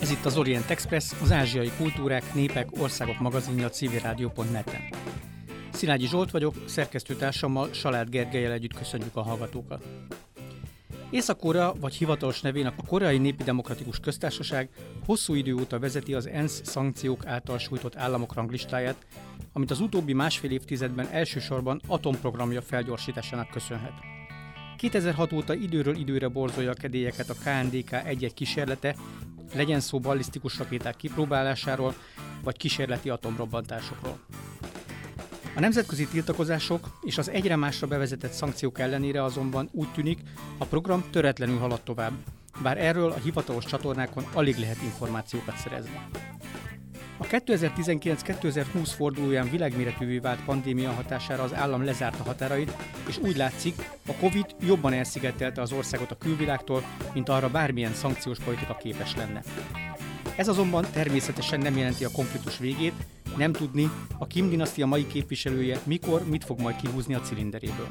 Ez itt az Orient Express, az ázsiai kultúrák, népek, országok magazinja civilrádió.net-en. Szilágyi Zsolt vagyok, szerkesztőtársammal Salád Gergelyel együtt köszönjük a hallgatókat. Észak-Korea, vagy hivatalos nevén a Koreai Népi Demokratikus Köztársaság hosszú idő óta vezeti az ENSZ szankciók által sújtott államok ranglistáját, amit az utóbbi másfél évtizedben elsősorban atomprogramja felgyorsításának köszönhet. 2006 óta időről időre borzolja a kedélyeket a KNDK egy-egy kísérlete, legyen szó ballisztikus rakéták kipróbálásáról, vagy kísérleti atomrobbantásokról. A nemzetközi tiltakozások és az egyre másra bevezetett szankciók ellenére azonban úgy tűnik, a program töretlenül halad tovább, bár erről a hivatalos csatornákon alig lehet információkat szerezni. A 2019-2020 fordulóján világméretűvé vált pandémia hatására az állam lezárta határait, és úgy látszik, a Covid jobban elszigetelte az országot a külvilágtól, mint arra bármilyen szankciós politika képes lenne. Ez azonban természetesen nem jelenti a konfliktus végét, nem tudni, a Kim dinasztia mai képviselője mikor, mit fog majd kihúzni a cilinderéből.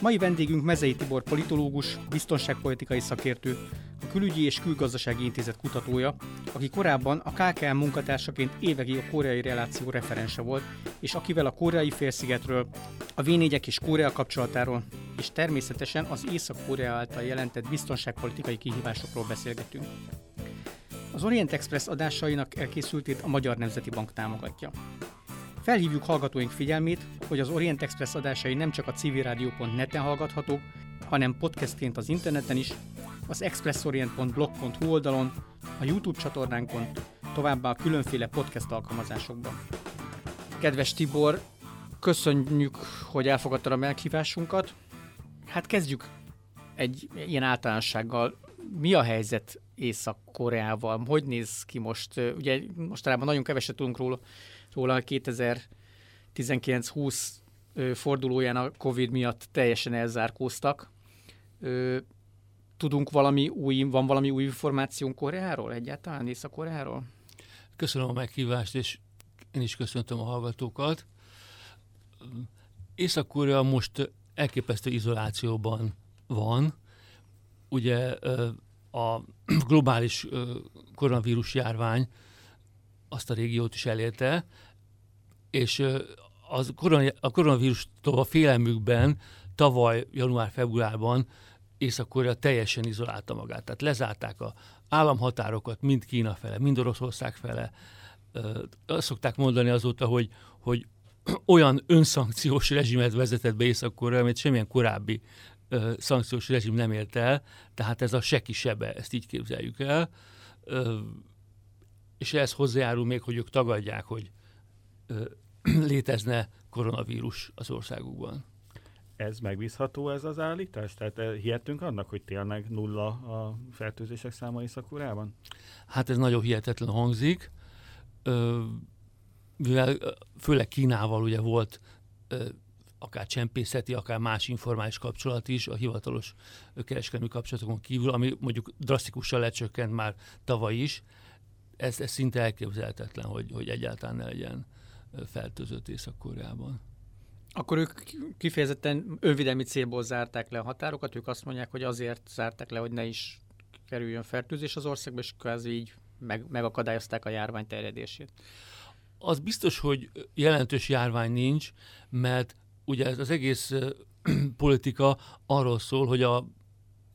Mai vendégünk Mezei Tibor politológus, biztonságpolitikai szakértő, a Külügyi és Külgazdasági Intézet kutatója, aki korábban a KKM munkatársaként évekig a koreai reláció referense volt, és akivel a koreai félszigetről, a v és Korea kapcsolatáról, és természetesen az Észak-Korea által jelentett biztonságpolitikai kihívásokról beszélgetünk. Az Orient Express adásainak elkészültét a Magyar Nemzeti Bank támogatja. Felhívjuk hallgatóink figyelmét, hogy az Orient Express adásai nem csak a civilradio.net-en hallgathatók, hanem podcastként az interneten is, az expressorient.blog.hu oldalon, a YouTube csatornánkon, továbbá a különféle podcast alkalmazásokban. Kedves Tibor, köszönjük, hogy elfogadtad a meghívásunkat. Hát kezdjük egy ilyen általánossággal. Mi a helyzet Észak-Koreával? Hogy néz ki most? Ugye mostanában nagyon keveset tudunk róla, róla 2019-20 fordulóján a Covid miatt teljesen elzárkóztak. Tudunk valami új, van valami új információnk Koreáról egyáltalán, Észak-Koreáról? Köszönöm a meghívást, és én is köszöntöm a hallgatókat. Észak-Korea most elképesztő izolációban van. Ugye a globális koronavírus járvány azt a régiót is elérte, és az koron, a koronavírustól a félelmükben tavaly január-februárban Észak-Korea teljesen izolálta magát. Tehát lezárták a államhatárokat mind Kína fele, mind Oroszország fele. Azt szokták mondani azóta, hogy, hogy olyan önszankciós rezsimet vezetett be Észak-Korea, amit semmilyen korábbi ö, szankciós rezsim nem ért el, tehát ez a seki sebe, ezt így képzeljük el. Ö, és ehhez hozzájárul még, hogy ők tagadják, hogy ö, létezne koronavírus az országukban. Ez megbízható ez az állítás? Tehát eh, hihetünk annak, hogy tényleg nulla a fertőzések száma észak Hát ez nagyon hihetetlen hangzik. Ö, mivel főleg Kínával ugye volt ö, akár csempészeti, akár más informális kapcsolat is a hivatalos kereskedelmi kapcsolatokon kívül, ami mondjuk drasztikusan lecsökkent már tavaly is. Ez, ez szinte elképzelhetetlen, hogy, hogy egyáltalán ne legyen fertőzött Észak-Koreában. Akkor ők kifejezetten önvédelmi célból zárták le a határokat, ők azt mondják, hogy azért zárták le, hogy ne is kerüljön fertőzés az országba, és kvázi így meg, megakadályozták a járvány terjedését. Az biztos, hogy jelentős járvány nincs, mert ugye ez az egész politika arról szól, hogy a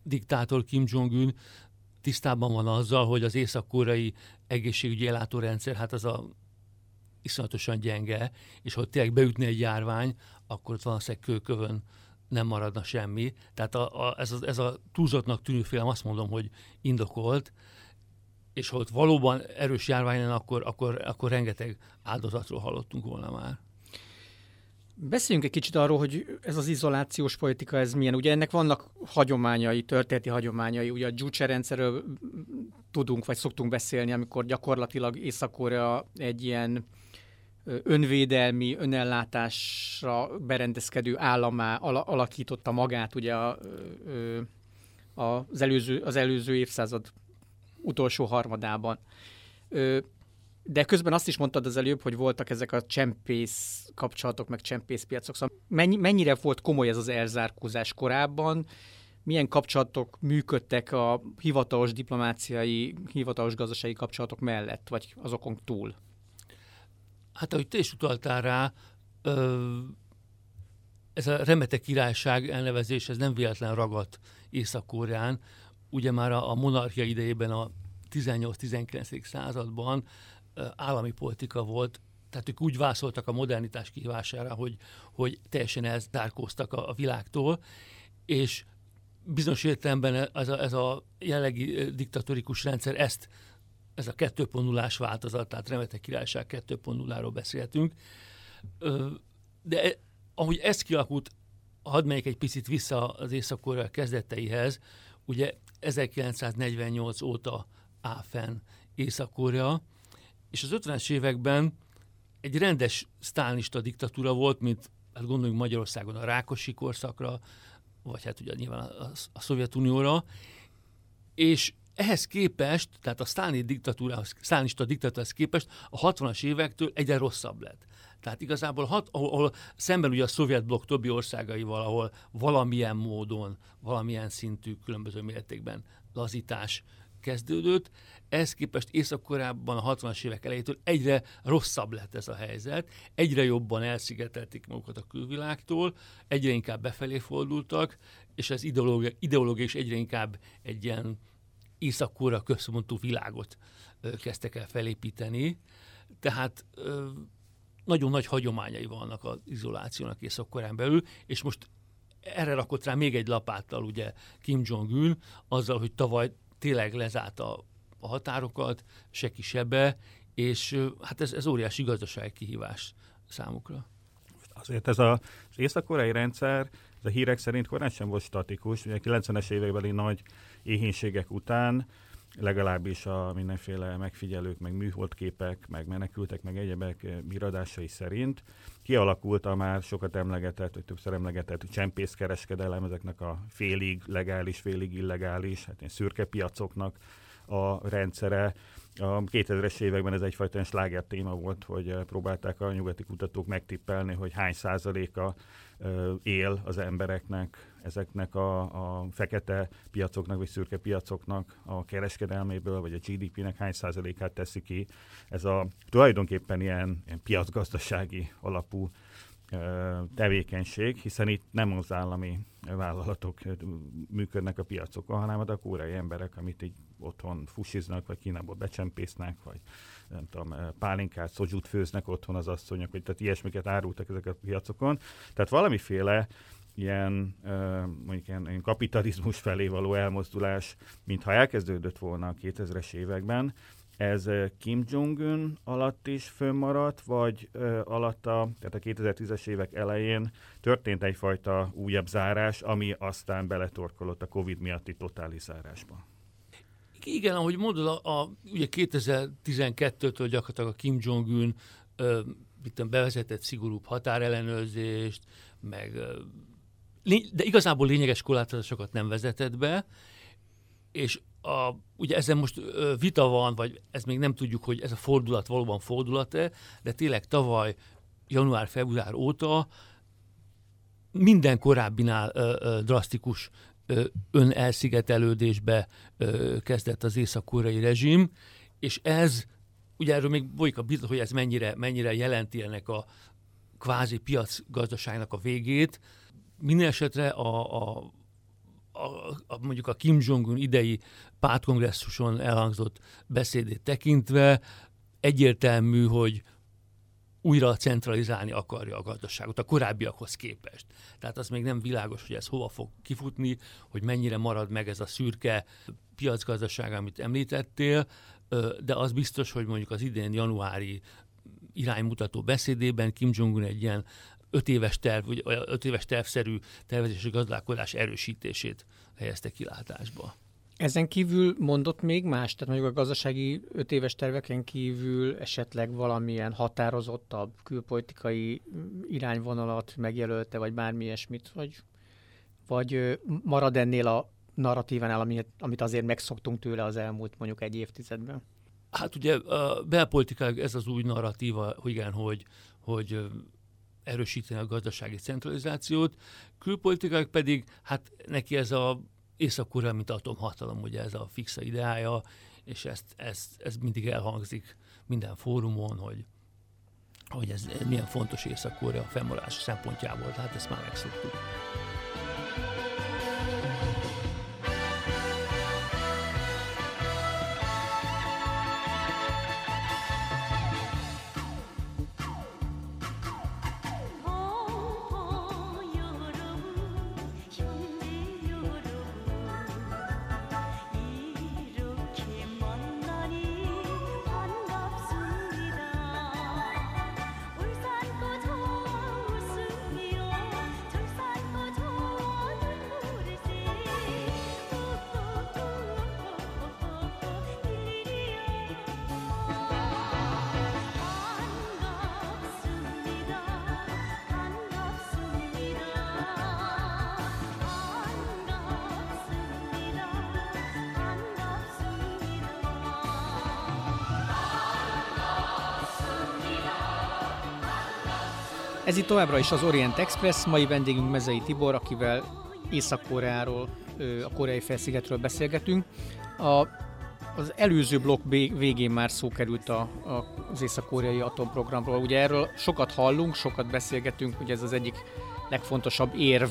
diktátor Kim Jong-un tisztában van azzal, hogy az észak-koreai egészségügyi ellátórendszer, hát az a iszonyatosan gyenge, és hogy tényleg beütne egy járvány, akkor ott valószínűleg kőkövön nem maradna semmi. Tehát a, a, ez, a, ez a túlzottnak tűnő félem azt mondom, hogy indokolt, és ha ott valóban erős járvány lenne, akkor, akkor, akkor rengeteg áldozatról hallottunk volna már. Beszéljünk egy kicsit arról, hogy ez az izolációs politika, ez milyen. Ugye ennek vannak hagyományai, történeti hagyományai. Ugye a Juche rendszerről tudunk, vagy szoktunk beszélni, amikor gyakorlatilag észak egy ilyen önvédelmi, önellátásra berendezkedő államá alakította magát ugye a, az, előző, az előző évszázad utolsó harmadában. De közben azt is mondtad az előbb, hogy voltak ezek a csempész kapcsolatok, meg csempészpiacok. Szóval mennyi, mennyire volt komoly ez az elzárkózás korábban? Milyen kapcsolatok működtek a hivatalos diplomáciai, hivatalos gazdasági kapcsolatok mellett, vagy azokon túl? Hát ahogy te is utaltál rá, ez a remete királyság elnevezés, ez nem véletlen ragadt Észak-Koreán. Ugye már a monarchia idejében a 18-19. században állami politika volt, tehát ők úgy vászoltak a modernitás kihívására, hogy, hogy teljesen elzárkóztak a, a világtól, és bizonyos értelemben ez a, ez a jelenlegi diktatórikus rendszer ezt, ez a 2.0-ás változat, tehát remete királyság 2.0-ról beszéltünk, de e, ahogy ez kialakult, hadd megyek egy picit vissza az észak kezdeteihez, ugye 1948 óta áll fenn Észak-Korea, és az 50-es években egy rendes sztálnista diktatúra volt, mint hát gondoljunk Magyarországon a Rákosi korszakra, vagy hát ugye nyilván a, a Szovjetunióra, és ehhez képest, tehát a sztálni diktatúrához, sztálnista diktatúrához képest a 60-as évektől egyre rosszabb lett. Tehát igazából, hat, ahol, ahol szemben ugye a szovjet blokk többi országaival, ahol valamilyen módon, valamilyen szintű különböző mértékben lazítás kezdődött, ez képest Észak-Koreában a 60-as évek elejétől egyre rosszabb lett ez a helyzet, egyre jobban elszigetelték magukat a külvilágtól, egyre inkább befelé fordultak, és az ideológia, ideológia is egyre inkább egy ilyen észak központú világot kezdtek el felépíteni. Tehát nagyon nagy hagyományai vannak az izolációnak észak belül, és most erre rakott rá még egy lapáttal ugye Kim Jong-un, azzal, hogy tavaly tényleg lezárta a határokat, se kisebbe, és hát ez, ez óriási gazdasági kihívás számukra. Azért ez a, az észak-koreai rendszer, ez a hírek szerint korán sem volt statikus. Ugye a 90-es évekbeli nagy éhénységek után legalábbis a mindenféle megfigyelők, meg műholdképek, meg menekültek, meg egyebek miradásai szerint kialakult a már sokat emlegetett, vagy többször emlegetett csempészkereskedelem, ezeknek a félig legális, félig illegális, hát szürke piacoknak a rendszere. A 2000-es években ez egyfajta sláger téma volt, hogy próbálták a nyugati kutatók megtippelni, hogy hány százaléka él az embereknek ezeknek a, a fekete piacoknak, vagy szürke piacoknak a kereskedelméből, vagy a GDP-nek hány százalékát teszi ki. Ez a tulajdonképpen ilyen, ilyen piacgazdasági alapú tevékenység, hiszen itt nem az állami vállalatok működnek a piacokon, hanem a kórai emberek, amit így otthon fusiznak, vagy Kínából becsempésznek, vagy nem tudom, pálinkát, szojút főznek otthon az asszonyok, vagy tehát ilyesmiket árultak ezek a piacokon. Tehát valamiféle ilyen, mondjuk ilyen, ilyen kapitalizmus felé való elmozdulás, mintha elkezdődött volna a 2000-es években, ez Kim Jong-un alatt is fönnmaradt, vagy alatta, tehát a 2010-es évek elején történt egyfajta újabb zárás, ami aztán beletorkolott a Covid miatti totális zárásba? Igen, ahogy mondod, a, a, ugye 2012-től gyakorlatilag a Kim Jong-un bevezetett szigorúbb határellenőrzést, meg de igazából lényeges korlátozásokat nem vezetett be, és a, ugye ezen most vita van, vagy ez még nem tudjuk, hogy ez a fordulat valóban fordulat-e, de tényleg tavaly január-február óta minden korábbinál ö, ö, drasztikus ö, önelszigetelődésbe ö, kezdett az észak-koreai rezsim, és ez, ugye erről még folyik a biztos, hogy ez mennyire, mennyire jelenti ennek a kvázi piacgazdaságnak a végét, minden esetre a, a, a, a, mondjuk a Kim Jong-un idei pártkongresszuson elhangzott beszédét tekintve egyértelmű, hogy újra centralizálni akarja a gazdaságot a korábbiakhoz képest. Tehát az még nem világos, hogy ez hova fog kifutni, hogy mennyire marad meg ez a szürke piacgazdaság, amit említettél, de az biztos, hogy mondjuk az idén januári iránymutató beszédében Kim Jong-un egy ilyen öt éves terv, vagy öt éves tervszerű tervezési gazdálkodás erősítését helyezte kilátásba. Ezen kívül mondott még más? Tehát mondjuk a gazdasági öt éves terveken kívül esetleg valamilyen határozottabb külpolitikai irányvonalat megjelölte, vagy bármi ilyesmit, vagy, vagy marad ennél a narratívánál, amit, amit azért megszoktunk tőle az elmúlt mondjuk egy évtizedben? Hát ugye a belpolitikai ez az új narratíva, hogy igen, hogy, hogy erősíteni a gazdasági centralizációt, külpolitikai pedig, hát neki ez a észak mint atomhatalom, ugye ez a fixa ideája, és ezt, ezt, ez mindig elhangzik minden fórumon, hogy, hogy ez milyen fontos Észak-Korea fennmaradás szempontjából, tehát ezt már megszoktuk. Ez itt továbbra is az Orient Express, mai vendégünk Mezei Tibor, akivel Észak-Koreáról, a koreai felszigetről beszélgetünk. A, az előző blokk végén már szó került a, a, az észak-koreai atomprogramról. Ugye erről sokat hallunk, sokat beszélgetünk, ugye ez az egyik legfontosabb érv,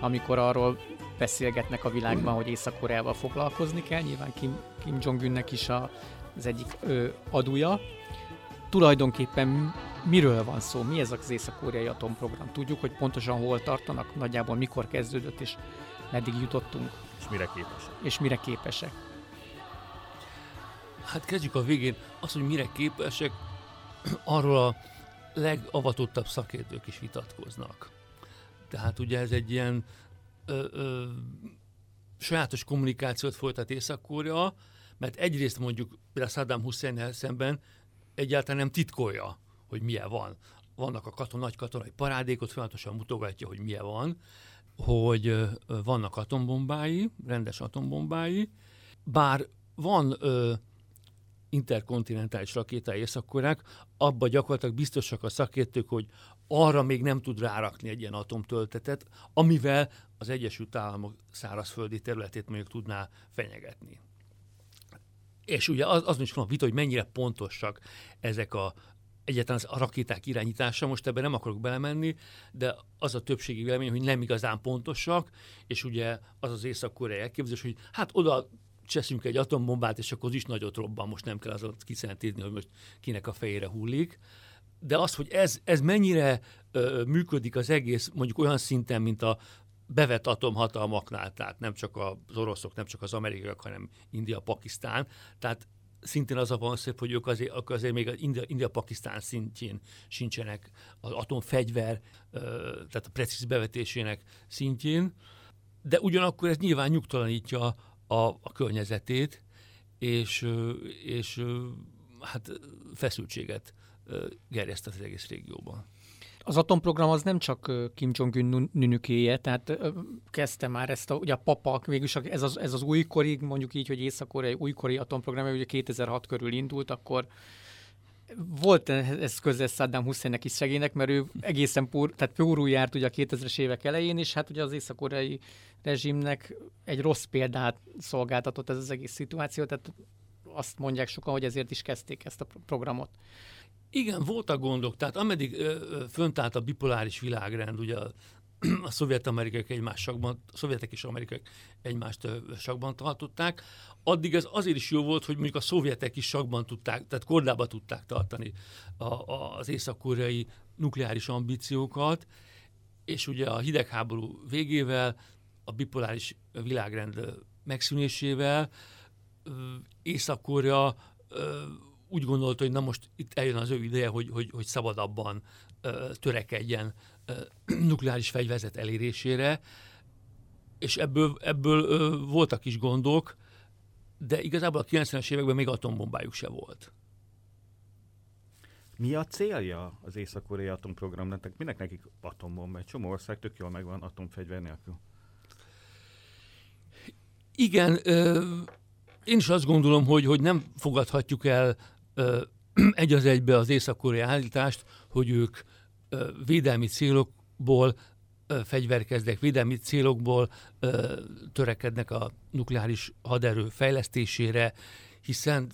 amikor arról beszélgetnek a világban, hogy Észak-Koreával foglalkozni kell. Nyilván Kim, Kim Jong-unnek is a, az egyik ö, adója. Tulajdonképpen miről van szó? Mi ez az észak-koreai atomprogram? Tudjuk, hogy pontosan hol tartanak, nagyjából mikor kezdődött, és meddig jutottunk? És mire képesek? És mire képesek? Hát kezdjük a végén. Az, hogy mire képesek, arról a legavatottabb szakértők is vitatkoznak. Tehát ugye ez egy ilyen ö, ö, sajátos kommunikációt folytat Észak-Korea, mert egyrészt mondjuk például Saddam hussein szemben egyáltalán nem titkolja, hogy milyen van. Vannak a katon, nagy katonai parádékot, folyamatosan mutogatja, hogy milyen van, hogy vannak atombombái, rendes atombombái, bár van ö, interkontinentális rakétai északkorák, abban gyakorlatilag biztosak a szakértők, hogy arra még nem tud rárakni egy ilyen atomtöltetet, amivel az Egyesült Államok szárazföldi területét mondjuk tudná fenyegetni. És ugye az, az is van a vita, hogy mennyire pontosak ezek a egyáltalán a rakéták irányítása, most ebben nem akarok belemenni, de az a többségi vélemény, hogy nem igazán pontosak, és ugye az az észak-koreai elképzelés, hogy hát oda cseszünk egy atombombát, és akkor az is nagyot robban, most nem kell azon kiszentizni, hogy most kinek a fejére hullik. De az, hogy ez, ez mennyire ö, működik az egész, mondjuk olyan szinten, mint a bevett atomhatalmaknál, tehát nem csak az oroszok, nem csak az amerikaiak, hanem India, Pakisztán. Tehát szintén az a van szép, hogy ők azért, azért még az India-Pakisztán szintjén sincsenek az atomfegyver, tehát a precíz bevetésének szintjén, de ugyanakkor ez nyilván nyugtalanítja a, a környezetét, és, és hát feszültséget gerjeszt az egész régióban. Az atomprogram az nem csak Kim Jong-un nünükéje, tehát kezdte már ezt a, ugye a papak, végülis ez az, ez az újkori, mondjuk így, hogy Észak-Koreai újkori atomprogram, ugye 2006 körül indult, akkor volt ez közel Saddam Husseinnek is szegénynek, mert ő egészen pur, tehát pórul járt ugye a 2000-es évek elején, és hát ugye az észak-koreai rezsimnek egy rossz példát szolgáltatott ez az egész szituáció, tehát azt mondják sokan, hogy ezért is kezdték ezt a programot. Igen, voltak gondok. Tehát ameddig ö, fönt állt a bipoláris világrend, ugye a, a szovjet-amerikaiak egymás sakban, a szovjetek és amerikaiak egymást sakban tartották, addig ez azért is jó volt, hogy mondjuk a szovjetek is sakban tudták, tehát kordába tudták tartani a, a, az észak-koreai nukleáris ambíciókat, és ugye a hidegháború végével, a bipoláris világrend megszűnésével Észak-Korea úgy gondolta, hogy na most itt eljön az ő ideje, hogy, hogy, hogy szabadabban ö, törekedjen ö, nukleáris fegyverzet elérésére, és ebből, ebből ö, voltak is gondok, de igazából a 90-es években még atombombájuk se volt. Mi a célja az észak-koreai atomprogramnak? Minek nekik atombomba? Egy csomó ország tök jól megvan atomfegyver nélkül. Igen, ö, Én is azt gondolom, hogy, hogy nem fogadhatjuk el egy az egybe az észak állítást, hogy ők ö, védelmi célokból ö, fegyverkeznek, védelmi célokból törekednek a nukleáris haderő fejlesztésére, hiszen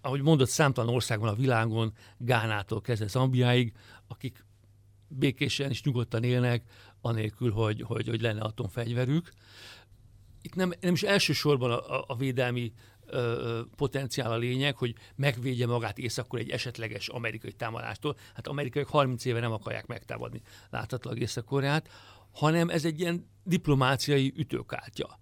ahogy mondott, számtalan ország van a világon, Gánától kezdve Zambiáig, akik békésen és nyugodtan élnek, anélkül, hogy, hogy, hogy lenne atomfegyverük. Itt nem, nem is elsősorban a, a védelmi ö, potenciál a lényeg, hogy megvédje magát északul egy esetleges amerikai támadástól. Hát amerikaiak 30 éve nem akarják megtámadni láthatólag Észak-Koreát, hanem ez egy ilyen diplomáciai ütőkártya.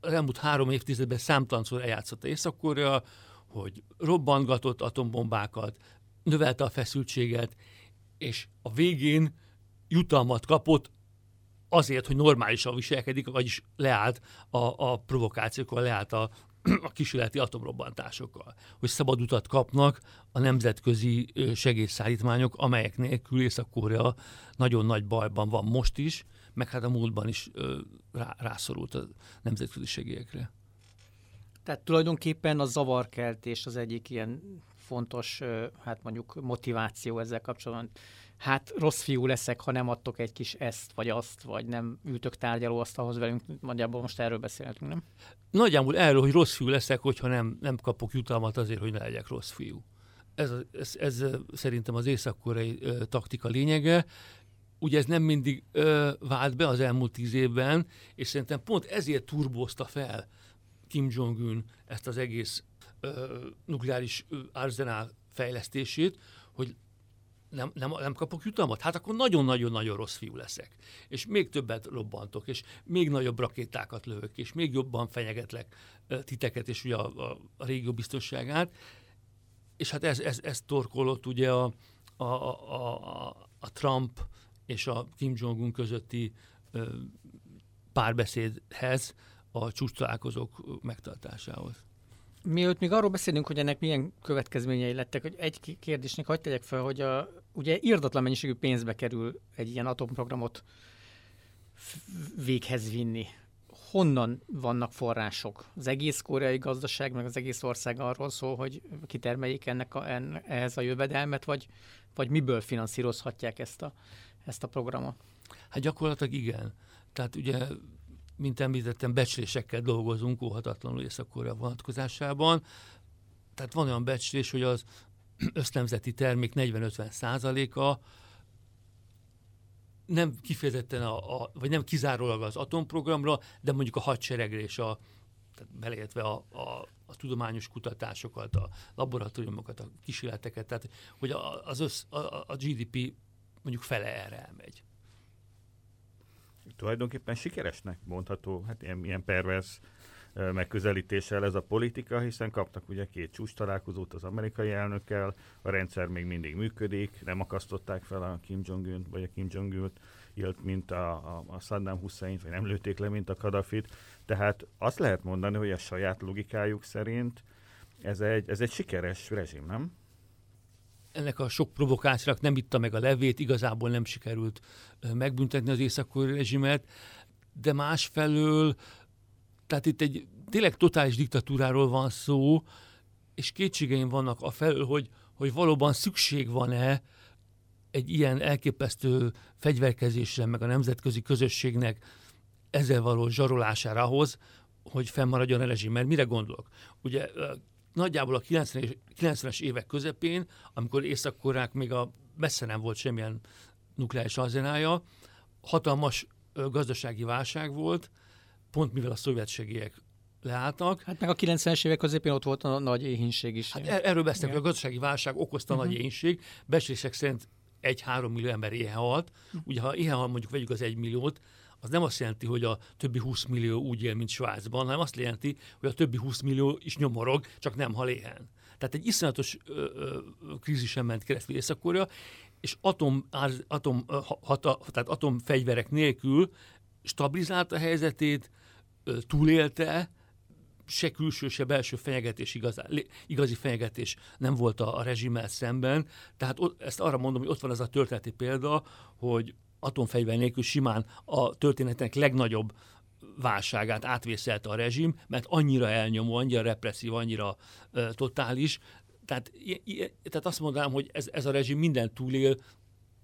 Az elmúlt három évtizedben számtalanszor eljátszott Észak-Korea, hogy robbantgatott atombombákat, növelte a feszültséget, és a végén jutalmat kapott azért, hogy normálisan viselkedik, vagyis leállt a, a provokációkkal, leállt a, a kísérleti atomrobbantásokkal, hogy szabad utat kapnak a nemzetközi segélyszállítmányok, amelyek nélkül Észak-Korea nagyon nagy bajban van most is, meg hát a múltban is rá, rászorult a nemzetközi segélyekre. Tehát tulajdonképpen a zavarkeltés az egyik ilyen fontos, hát mondjuk motiváció ezzel kapcsolatban. Hát rossz fiú leszek, ha nem adtok egy kis ezt, vagy azt, vagy nem ültök tárgyalóasztalhoz velünk. Nagyjából most erről beszélhetünk, nem? Nagyjából erről, hogy rossz fiú leszek, hogyha nem, nem kapok jutalmat azért, hogy ne legyek rossz fiú. Ez, ez, ez szerintem az észak-koreai taktika lényege. Ugye ez nem mindig ö, vált be az elmúlt tíz évben, és szerintem pont ezért turbózta fel Kim Jong-un ezt az egész ö, nukleáris arzenál fejlesztését, hogy nem, nem, nem kapok jutalmat? Hát akkor nagyon-nagyon-nagyon rossz fiú leszek. És még többet robbantok, és még nagyobb rakétákat lövök, és még jobban fenyegetlek titeket, és ugye a, a, a régió biztonságát. És hát ez, ez, ez torkolott ugye a, a, a, a, a Trump és a Kim Jong-un közötti párbeszédhez, a csúcs találkozók megtartásához. Mielőtt még arról beszélünk, hogy ennek milyen következményei lettek, hogy egy kérdésnek hagyd tegyek fel, hogy a, ugye írdatlan mennyiségű pénzbe kerül egy ilyen atomprogramot véghez vinni. Honnan vannak források? Az egész koreai gazdaság, meg az egész ország arról szól, hogy kitermeljék ennek a, en, ehhez a jövedelmet, vagy, vagy miből finanszírozhatják ezt a, ezt a programot? Hát gyakorlatilag igen. Tehát ugye mint említettem, becslésekkel dolgozunk óhatatlanul Észak-Korea vonatkozásában. Tehát van olyan becslés, hogy az össznemzeti termék 40-50 százaléka nem kifejezetten, a, a, vagy nem kizárólag az atomprogramra, de mondjuk a hadseregre és a, tehát beleértve a, a, a tudományos kutatásokat, a laboratóriumokat, a kísérleteket, tehát hogy az össz, a, a GDP mondjuk fele erre elmegy tulajdonképpen sikeresnek mondható, hát ilyen, ilyen pervers megközelítéssel ez a politika, hiszen kaptak ugye két csúcs találkozót az amerikai elnökkel, a rendszer még mindig működik, nem akasztották fel a Kim Jong-un, vagy a Kim Jong-un ilt, mint a, a, a Saddam hussein vagy nem lőtték le, mint a Kadafit. Tehát azt lehet mondani, hogy a saját logikájuk szerint ez egy, ez egy sikeres rezsim, nem? Ennek a sok provokációnak nem itta meg a levét, igazából nem sikerült megbüntetni az észak rezsimet, de másfelől, tehát itt egy tényleg totális diktatúráról van szó, és kétségeim vannak a felől, hogy, hogy valóban szükség van-e egy ilyen elképesztő fegyverkezésre, meg a nemzetközi közösségnek ezzel való zsarolására ahhoz, hogy fennmaradjon a rezsim. Mert mire gondolok? Ugye nagyjából a 90-es, 90-es évek közepén, amikor észak még a messze nem volt semmilyen nukleáris arzenája, hatalmas gazdasági válság volt, pont mivel a szovjet segélyek leálltak. Hát meg a 90-es évek közepén ott volt a nagy éhínség is. Hát er- erről beszélünk, hogy a gazdasági válság okozta uh-huh. nagy éhínség. Becslések szerint egy-három millió ember éhe halt. Uh-huh. Ugye ha éhe halt, mondjuk vegyük az egy milliót, az nem azt jelenti, hogy a többi 20 millió úgy él, mint Svájcban, hanem azt jelenti, hogy a többi 20 millió is nyomorog, csak nem hal éhen. Tehát egy iszonyatos ö, ö, krízisen ment keresztül észak és atom, atom, hata, tehát atomfegyverek nélkül stabilizálta a helyzetét, túlélte, se külső, se belső fenyegetés, igazá, igazi fenyegetés nem volt a, a rezsimmel szemben. Tehát ott, ezt arra mondom, hogy ott van ez a történeti példa, hogy atomfegyver nélkül simán a történetnek legnagyobb válságát átvészelte a rezsim, mert annyira elnyomó, annyira represszív, annyira uh, totális. Tehát, i, i, tehát azt mondanám, hogy ez, ez a rezsim minden túlél,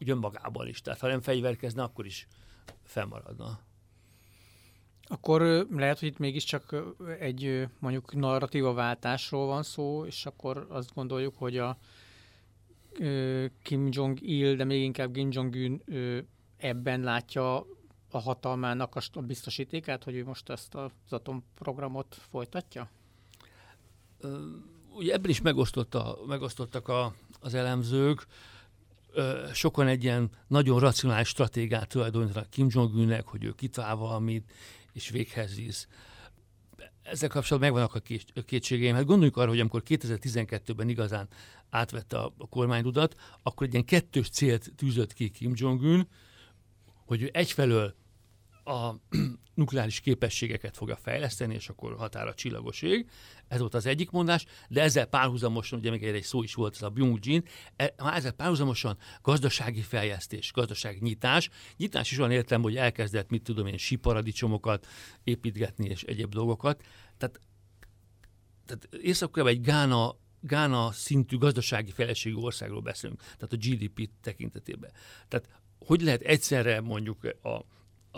önmagában is. Tehát ha nem fegyverkezne, akkor is fennmaradna. Akkor lehet, hogy itt mégiscsak egy mondjuk narratíva váltásról van szó, és akkor azt gondoljuk, hogy a Kim Jong-il, de még inkább Kim Jong-un ebben látja a hatalmának a biztosítékát, hogy ő most ezt az atomprogramot folytatja? Ugye ebben is megosztotta, megosztottak a, az elemzők. Sokan egy ilyen nagyon racionális stratégát tulajdonítanak Kim Jong-unnek, hogy ő kitál valamit, és véghez visz. Ezzel kapcsolatban megvannak a kétségeim. Hát gondoljuk arra, hogy amikor 2012-ben igazán átvette a, a kormányrudat, akkor egy ilyen kettős célt tűzött ki Kim Jong-un, hogy egyfelől a nukleáris képességeket fogja fejleszteni, és akkor határa csillagos ég. Ez volt az egyik mondás, de ezzel párhuzamosan, ugye még egy szó is volt, ez a Byung-Jin, e, ezzel párhuzamosan gazdasági fejlesztés, gazdasági nyitás, nyitás is olyan értem, hogy elkezdett, mit tudom én, siparadicsomokat építgetni és egyéb dolgokat. Tehát, tehát észak egy Gána Gána szintű gazdasági fejlettségű országról beszélünk, tehát a GDP tekintetében. Tehát hogy lehet egyszerre mondjuk a,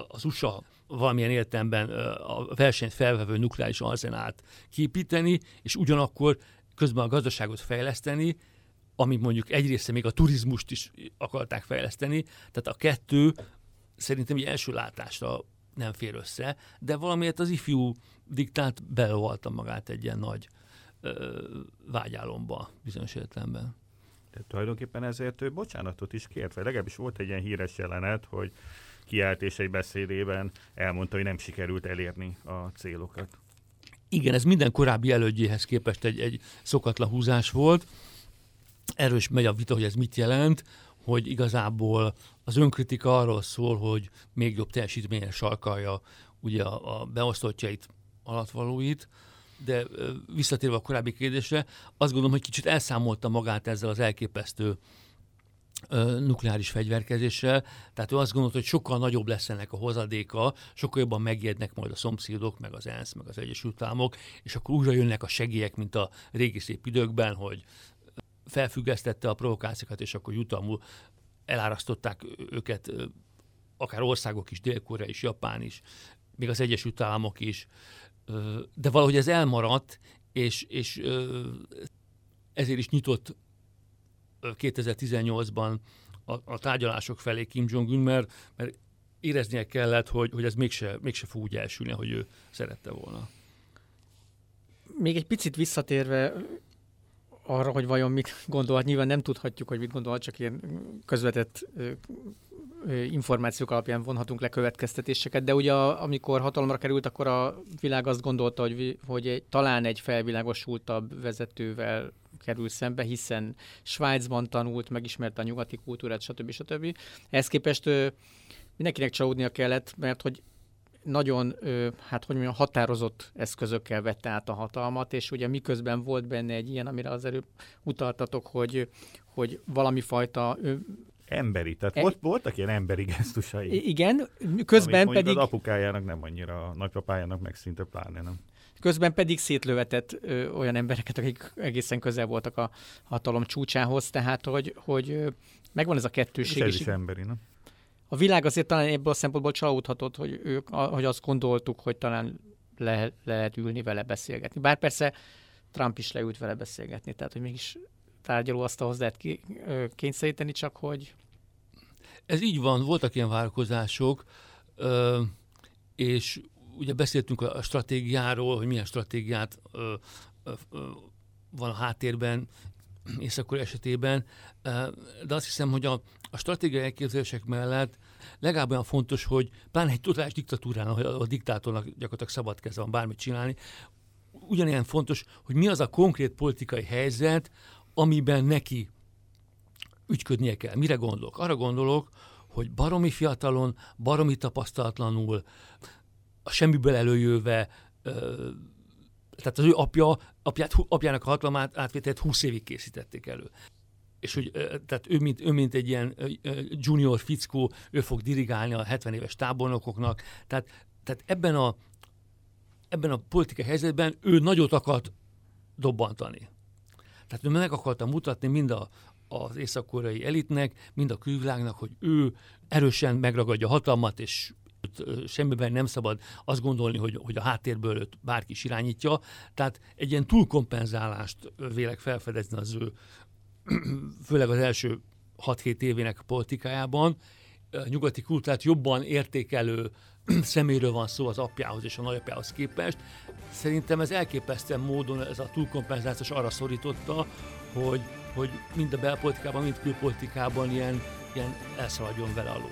az USA valamilyen értelemben a versenyt felvevő nukleáris arzenált képíteni, és ugyanakkor közben a gazdaságot fejleszteni, ami mondjuk egyrészt még a turizmust is akarták fejleszteni, tehát a kettő szerintem egy első látásra nem fér össze, de valamiért az ifjú diktát belovalta magát egy ilyen nagy ö, vágyálomba bizonyos értelemben. Tehát tulajdonképpen ezért ő bocsánatot is kért, vagy legalábbis volt egy ilyen híres jelenet, hogy kiállt és egy beszédében elmondta, hogy nem sikerült elérni a célokat. Igen, ez minden korábbi elődjéhez képest egy, egy szokatlan húzás volt. Erről is megy a vita, hogy ez mit jelent, hogy igazából az önkritika arról szól, hogy még jobb teljesítményre sarkalja ugye a, a beosztottjait, alatvalóit, de visszatérve a korábbi kérdésre, azt gondolom, hogy kicsit elszámolta magát ezzel az elképesztő nukleáris fegyverkezéssel, tehát ő azt gondolta, hogy sokkal nagyobb lesz ennek a hozadéka, sokkal jobban megijednek majd a szomszédok, meg az ENSZ, meg az Egyesült Államok, és akkor újra jönnek a segélyek, mint a régi szép időkben, hogy felfüggesztette a provokációkat, és akkor jutalmul elárasztották őket akár országok is, Dél-Korea is, Japán is, még az Egyesült Államok is, de valahogy ez elmaradt, és, és ezért is nyitott 2018-ban a, a tárgyalások felé Kim Jong-un, mert, mert éreznie kellett, hogy, hogy ez mégse, mégse fog úgy elsülni, hogy ő szerette volna. Még egy picit visszatérve arra, hogy vajon mit gondolhat, nyilván nem tudhatjuk, hogy mit gondolhat, csak ilyen közvetett információk alapján vonhatunk le következtetéseket, de ugye amikor hatalomra került, akkor a világ azt gondolta, hogy, hogy talán egy felvilágosultabb vezetővel kerül szembe, hiszen Svájcban tanult, megismerte a nyugati kultúrát, stb. stb. Ehhez képest mindenkinek csalódnia kellett, mert hogy nagyon, hát hogy mondjam, határozott eszközökkel vette át a hatalmat, és ugye miközben volt benne egy ilyen, amire az előbb utaltatok, hogy, hogy valami fajta emberi, tehát e... volt, voltak ilyen emberi gesztusai. Igen, közben pedig... az apukájának nem annyira, a nagypapájának meg szinte pláne nem. Közben pedig szétlövetett ö, olyan embereket, akik egészen közel voltak a hatalom csúcsához, tehát hogy, hogy megvan ez a kettőség. Ez is emberi, nem? A világ azért talán ebből a szempontból csalódhatott, hogy, ők, hogy azt gondoltuk, hogy talán le, le lehet ülni vele beszélgetni. Bár persze Trump is leült vele beszélgetni, tehát hogy mégis tárgyalóasztalhoz lehet ki, kényszeríteni, csak hogy... Ez így van, voltak ilyen várakozások, és ugye beszéltünk a stratégiáról, hogy milyen stratégiát van a háttérben, Észak esetében, de azt hiszem, hogy a, a stratégiai elképzelések mellett legalább olyan fontos, hogy pláne egy totális diktatúrán, ahol a diktátornak gyakorlatilag szabad keze van bármit csinálni, ugyanilyen fontos, hogy mi az a konkrét politikai helyzet, amiben neki ügyködnie kell. Mire gondolok? Arra gondolok, hogy baromi fiatalon, baromi tapasztalatlanul, a semmiből előjöve, tehát az ő apja, apját, apjának a hatalmát átvételt 20 évig készítették elő. És hogy tehát ő mint, ő mint egy ilyen junior fickó, ő fog dirigálni a 70 éves tábornokoknak, tehát tehát ebben a, ebben a politikai helyzetben ő nagyot akart dobbantani. Tehát meg akarta mutatni mind a, az észak-koreai elitnek, mind a külvilágnak, hogy ő erősen megragadja a hatalmat, és semmiben nem szabad azt gondolni, hogy, hogy a háttérből őt bárki is irányítja. Tehát egy ilyen túlkompenzálást vélek felfedezni az ő, főleg az első 6-7 évének politikájában. Nyugati kultúrát jobban értékelő szeméről van szó az apjához és a nagyapjához képest. Szerintem ez elképesztően módon ez a túlkompenzációs arra szorította, hogy, hogy mind a belpolitikában, mind külpolitikában ilyen, ilyen elszaladjon vele a ló.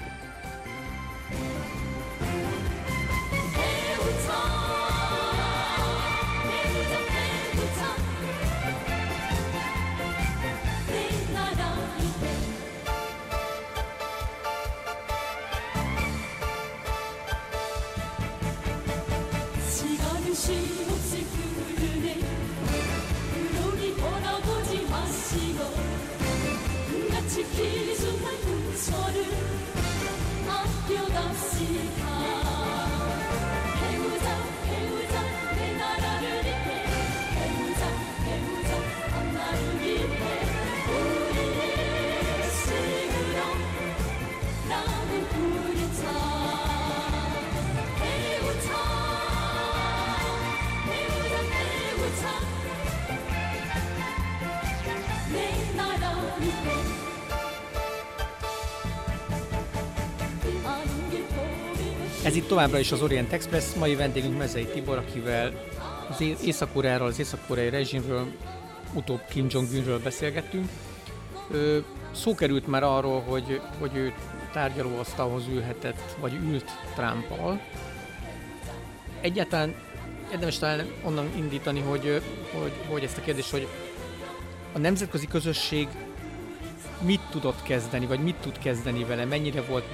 Ez itt továbbra is az Orient Express, mai vendégünk Mezei Tibor, akivel az észak az észak-koreai rezsimről, utóbb Kim Jong-unről beszélgettünk. Ö, szó került már arról, hogy, hogy ő tárgyalóasztalhoz ülhetett, vagy ült Trumpal. Egyáltalán érdemes talán onnan indítani, hogy, hogy, hogy ezt a kérdést, hogy a nemzetközi közösség mit tudott kezdeni, vagy mit tud kezdeni vele, mennyire volt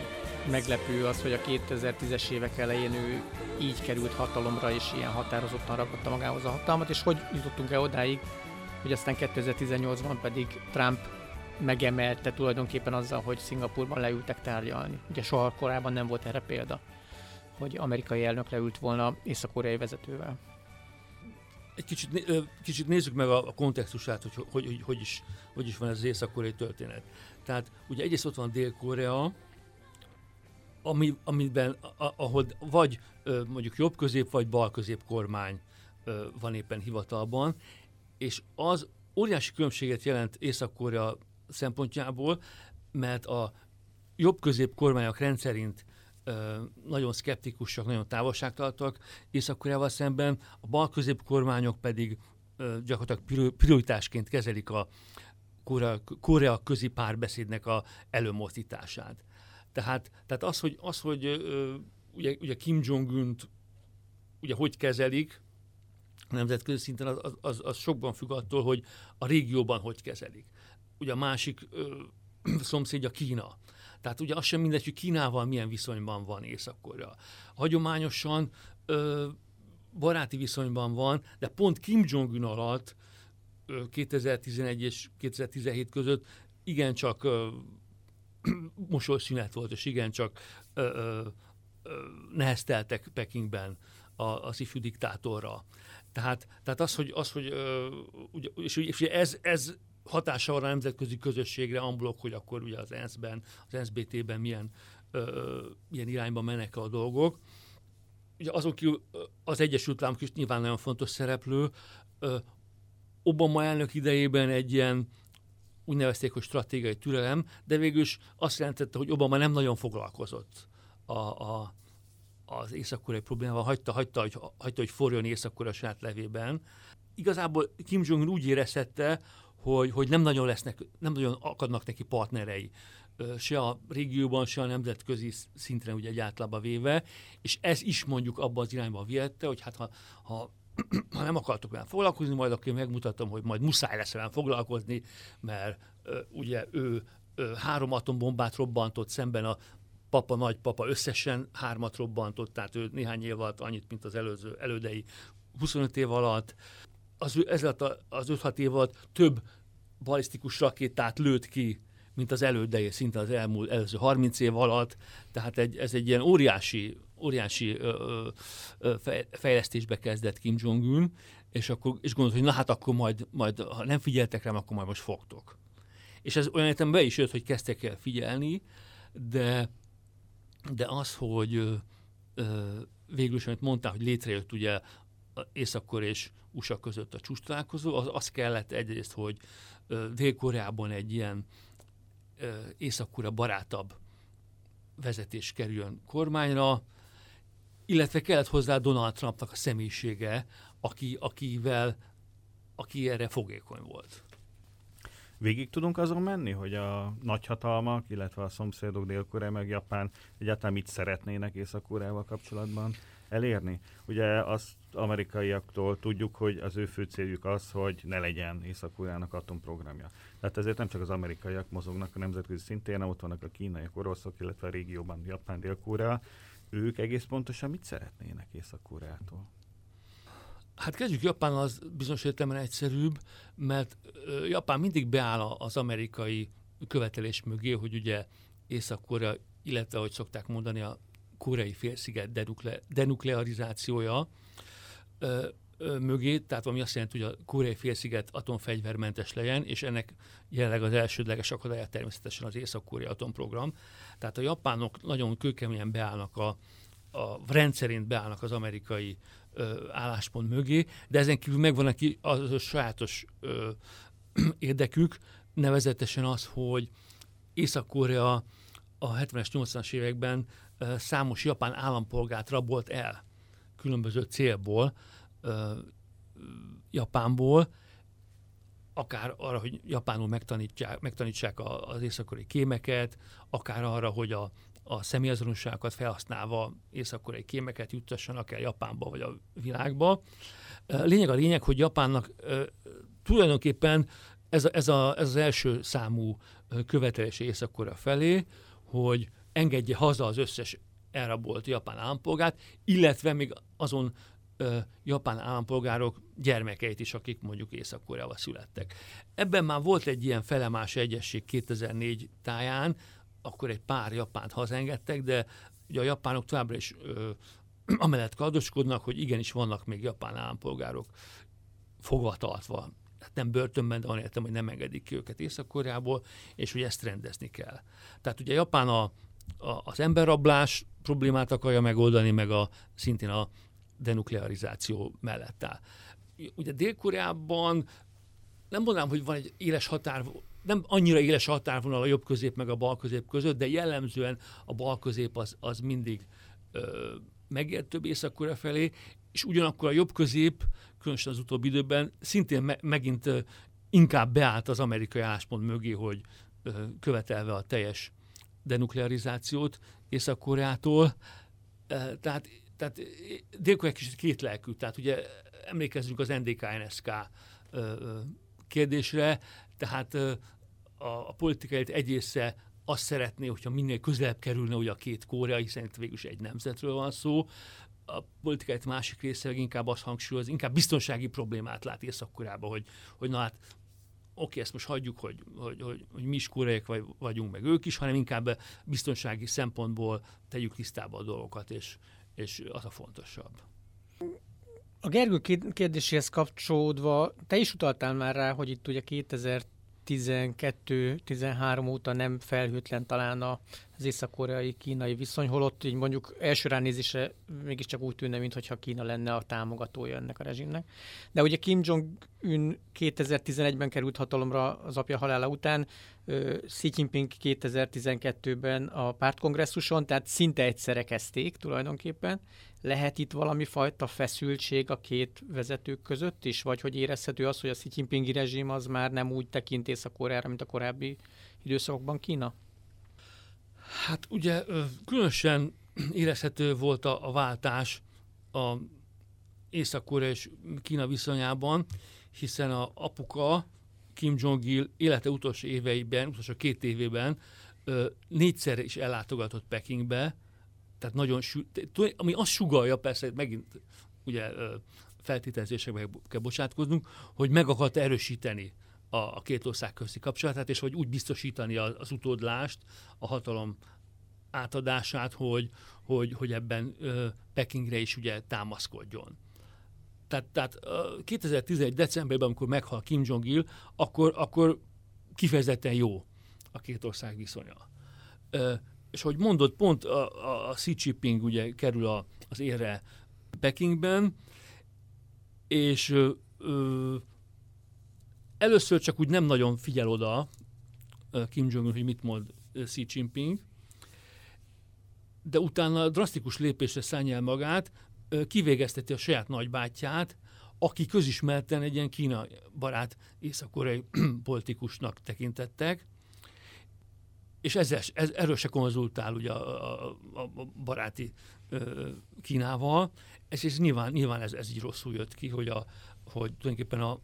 meglepő az, hogy a 2010-es évek elején ő így került hatalomra, és ilyen határozottan ragadta magához a hatalmat, és hogy jutottunk el odáig, hogy aztán 2018-ban pedig Trump megemelte tulajdonképpen azzal, hogy Szingapurban leültek tárgyalni. Ugye soha korábban nem volt erre példa, hogy amerikai elnök leült volna észak-koreai vezetővel. Egy kicsit, kicsit nézzük meg a, kontextusát, hogy hogy, hogy, hogy, is, hogy is van ez az észak-koreai történet. Tehát ugye egyrészt ott van Dél-Korea, ami, amiben, ahol vagy mondjuk jobb közép, vagy bal közép kormány van éppen hivatalban, és az óriási különbséget jelent Észak-Korea szempontjából, mert a jobb közép kormányok rendszerint nagyon szkeptikusak, nagyon távolságtartak Észak-Koreával szemben, a bal közép kormányok pedig gyakorlatilag prioritásként kezelik a Korea, Korea közi párbeszédnek a előmozdítását. Tehát, tehát az, hogy, az, hogy ugye, ugye Kim Jong-un-t ugye hogy kezelik, nemzetközi szinten az, az, az sokban függ attól, hogy a régióban hogy kezelik. Ugye a másik ö, szomszédja Kína. Tehát ugye az sem mindegy, hogy Kínával milyen viszonyban van Észak-Korea. Hagyományosan ö, baráti viszonyban van, de pont Kim Jong-un alatt ö, 2011 és 2017 között igencsak ö, mosolyszünet volt, és igencsak ö, ö, ö, nehezteltek Pekingben a, az ifjú diktátorra. Tehát, tehát az, hogy, az, hogy ö, ugye, és, és ez, ez hatása van a nemzetközi közösségre, amblok, hogy akkor ugye az ENSZ-ben, az NSBT-ben milyen, milyen irányba mennek a dolgok. Ugye azon az Egyesült Államok is nyilván nagyon fontos szereplő. Ö, Obama elnök idejében egy ilyen úgy nevezték, hogy stratégiai türelem, de végül is azt jelentette, hogy Obama nem nagyon foglalkozott a, a, az észak problémával, hagyta, hagyta, hogy, hagyta, hogy forjon észak a saját levében. Igazából Kim Jong-un úgy érezhette, hogy, hogy nem nagyon lesznek, nem nagyon akadnak neki partnerei se a régióban, se a nemzetközi szinten ugye egyáltalán véve, és ez is mondjuk abban az irányba viette, hogy hát ha, ha ha nem akartok velem foglalkozni, majd akkor megmutatom, hogy majd muszáj lesz velem foglalkozni, mert ö, ugye ő ö, három atombombát robbantott szemben a papa, nagypapa összesen hármat robbantott, tehát ő néhány év alatt annyit, mint az előző, elődei 25 év alatt. Az, ez alatt az 5-6 év alatt több balisztikus rakétát lőtt ki, mint az elődei, szinte az elmúlt előző 30 év alatt, tehát egy, ez egy ilyen óriási, óriási fejlesztésbe kezdett Kim Jong-un, és, akkor, és gondolt, hogy na hát akkor majd, majd, ha nem figyeltek rám, akkor majd most fogtok. És ez olyan értem be is jött, hogy kezdtek el figyelni, de, de az, hogy ö, végül is, amit mondtál, hogy létrejött ugye Észak-Korea és USA között a csúcs találkozó, az, az kellett egyrészt, hogy Dél-Koreában egy ilyen észak barátabb vezetés kerüljön kormányra, illetve kellett hozzá Donald Trumpnak a személyisége, aki, akivel, aki erre fogékony volt. Végig tudunk azon menni, hogy a nagyhatalmak, illetve a szomszédok Dél-Korea meg Japán egyáltalán mit szeretnének észak kapcsolatban elérni? Ugye azt amerikaiaktól tudjuk, hogy az ő fő céljuk az, hogy ne legyen észak atomprogramja. Tehát ezért nem csak az amerikaiak mozognak a nemzetközi szintén, ott vannak a kínaiak, oroszok, illetve a régióban Japán, Dél-Korea. Ők egész pontosan mit szeretnének észak -Koreától? Hát kezdjük Japán az bizonyos értelemben egyszerűbb, mert Japán mindig beáll az amerikai követelés mögé, hogy ugye Észak-Korea, illetve, ahogy szokták mondani, a koreai félsziget denukle, denuklearizációja mögé, tehát ami azt jelenti, hogy a koreai félsziget atomfegyvermentes legyen, és ennek jelenleg az elsődleges akadálya természetesen az Észak-Korea atomprogram. Tehát a japánok nagyon kőkeményen beállnak a, a rendszerint beállnak az amerikai ö, álláspont mögé, de ezen kívül megvan neki az a sajátos ö, érdekük, nevezetesen az, hogy Észak-Korea a 70-es, 80-as években ö, számos japán állampolgárt rabolt el különböző célból, Japánból, akár arra, hogy japánul megtanítsák, megtanítsák az északori kémeket, akár arra, hogy a, a személyazonosságokat felhasználva észak-koreai kémeket juttassanak el Japánba vagy a világba. Lényeg a lényeg, hogy Japánnak tulajdonképpen ez, a, ez, a, ez az első számú követelés észak felé, hogy engedje haza az összes elrabolt japán állampolgárt, illetve még azon ö, japán állampolgárok gyermekeit is, akik mondjuk észak születtek. Ebben már volt egy ilyen felemás egyesség 2004 táján, akkor egy pár japánt hazengedtek, de ugye a japánok továbbra is ö, amellett kardoskodnak, hogy igenis vannak még japán állampolgárok fogvatartva. Hát nem börtönben, de értem, hogy nem engedik ki őket Észak-Koreából, és hogy ezt rendezni kell. Tehát ugye Japán a, a, az emberrablás problémát akarja megoldani, meg a, szintén a denuklearizáció mellett áll. Ugye Dél-Koreában nem mondanám, hogy van egy éles határ, nem annyira éles határvonal a jobb közép meg a bal közép között, de jellemzően a bal közép az, az mindig ö, megért több észak felé, és ugyanakkor a jobb közép, különösen az utóbbi időben szintén me- megint ö, inkább beállt az amerikai álláspont mögé, hogy ö, követelve a teljes denuklearizációt Észak-Koreától. Tehát tehát dél kicsit két lelkű, tehát ugye emlékezzünk az NDK-NSK kérdésre, tehát a, a politikai egy része azt szeretné, hogyha minél közelebb kerülne ugye a két Korea, hiszen itt végül is egy nemzetről van szó. A politikai másik része inkább azt hangsúlyoz, inkább biztonsági problémát lát észak hogy, hogy na hát oké, ezt most hagyjuk, hogy, hogy, hogy, hogy mi is koreaiak vagy, vagyunk, meg ők is, hanem inkább biztonsági szempontból tegyük tisztába a dolgokat, és, és az a fontosabb. A Gergő kérdéséhez kapcsolódva, te is utaltál már rá, hogy itt ugye 2012-13 óta nem felhőtlen talán az észak-koreai kínai viszony, holott így mondjuk első ránézésre mégiscsak úgy tűnne, mintha Kína lenne a támogatója ennek a rezsimnek. De ugye Kim Jong-un 2011-ben került hatalomra az apja halála után, Xi Jinping 2012-ben a pártkongresszuson, tehát szinte egyszerre kezdték tulajdonképpen. Lehet itt valami fajta feszültség a két vezetők között is, vagy hogy érezhető az, hogy a Xi Jinpingi rezsim az már nem úgy tekint Észak-Koreára, mint a korábbi időszakokban Kína? Hát ugye különösen érezhető volt a, a váltás a Észak-Korea és Kína viszonyában, hiszen a apuka Kim Jong-il élete utolsó éveiben, utolsó két évében négyszer is ellátogatott Pekingbe, tehát nagyon, ami azt sugalja, persze megint ugye feltételezésekbe kell bocsátkoznunk, hogy meg akart erősíteni a, a két ország közti kapcsolatát, és hogy úgy biztosítani az, az utódlást, a hatalom átadását, hogy, hogy, hogy ebben ö, Pekingre is ugye támaszkodjon. Tehát, tehát 2011. decemberben, amikor meghal Kim Jong-il, akkor, akkor kifejezetten jó a két ország viszonya. Ö, és hogy mondott, pont a, a, a Xi Jinping ugye kerül a, az érre Pekingben, és ö, ö, először csak úgy nem nagyon figyel oda Kim Jong-un, hogy mit mond Xi Jinping, de utána drasztikus lépésre szállja el magát, kivégezteti a saját nagybátyját, aki közismerten egy ilyen Kína barát észak-koreai politikusnak tekintettek, és ezzel, ez, erről se konzultál ugye a, a, a baráti ö, Kínával, és, és nyilván, nyilván ez, ez így rosszul jött ki, hogy, a, hogy tulajdonképpen a,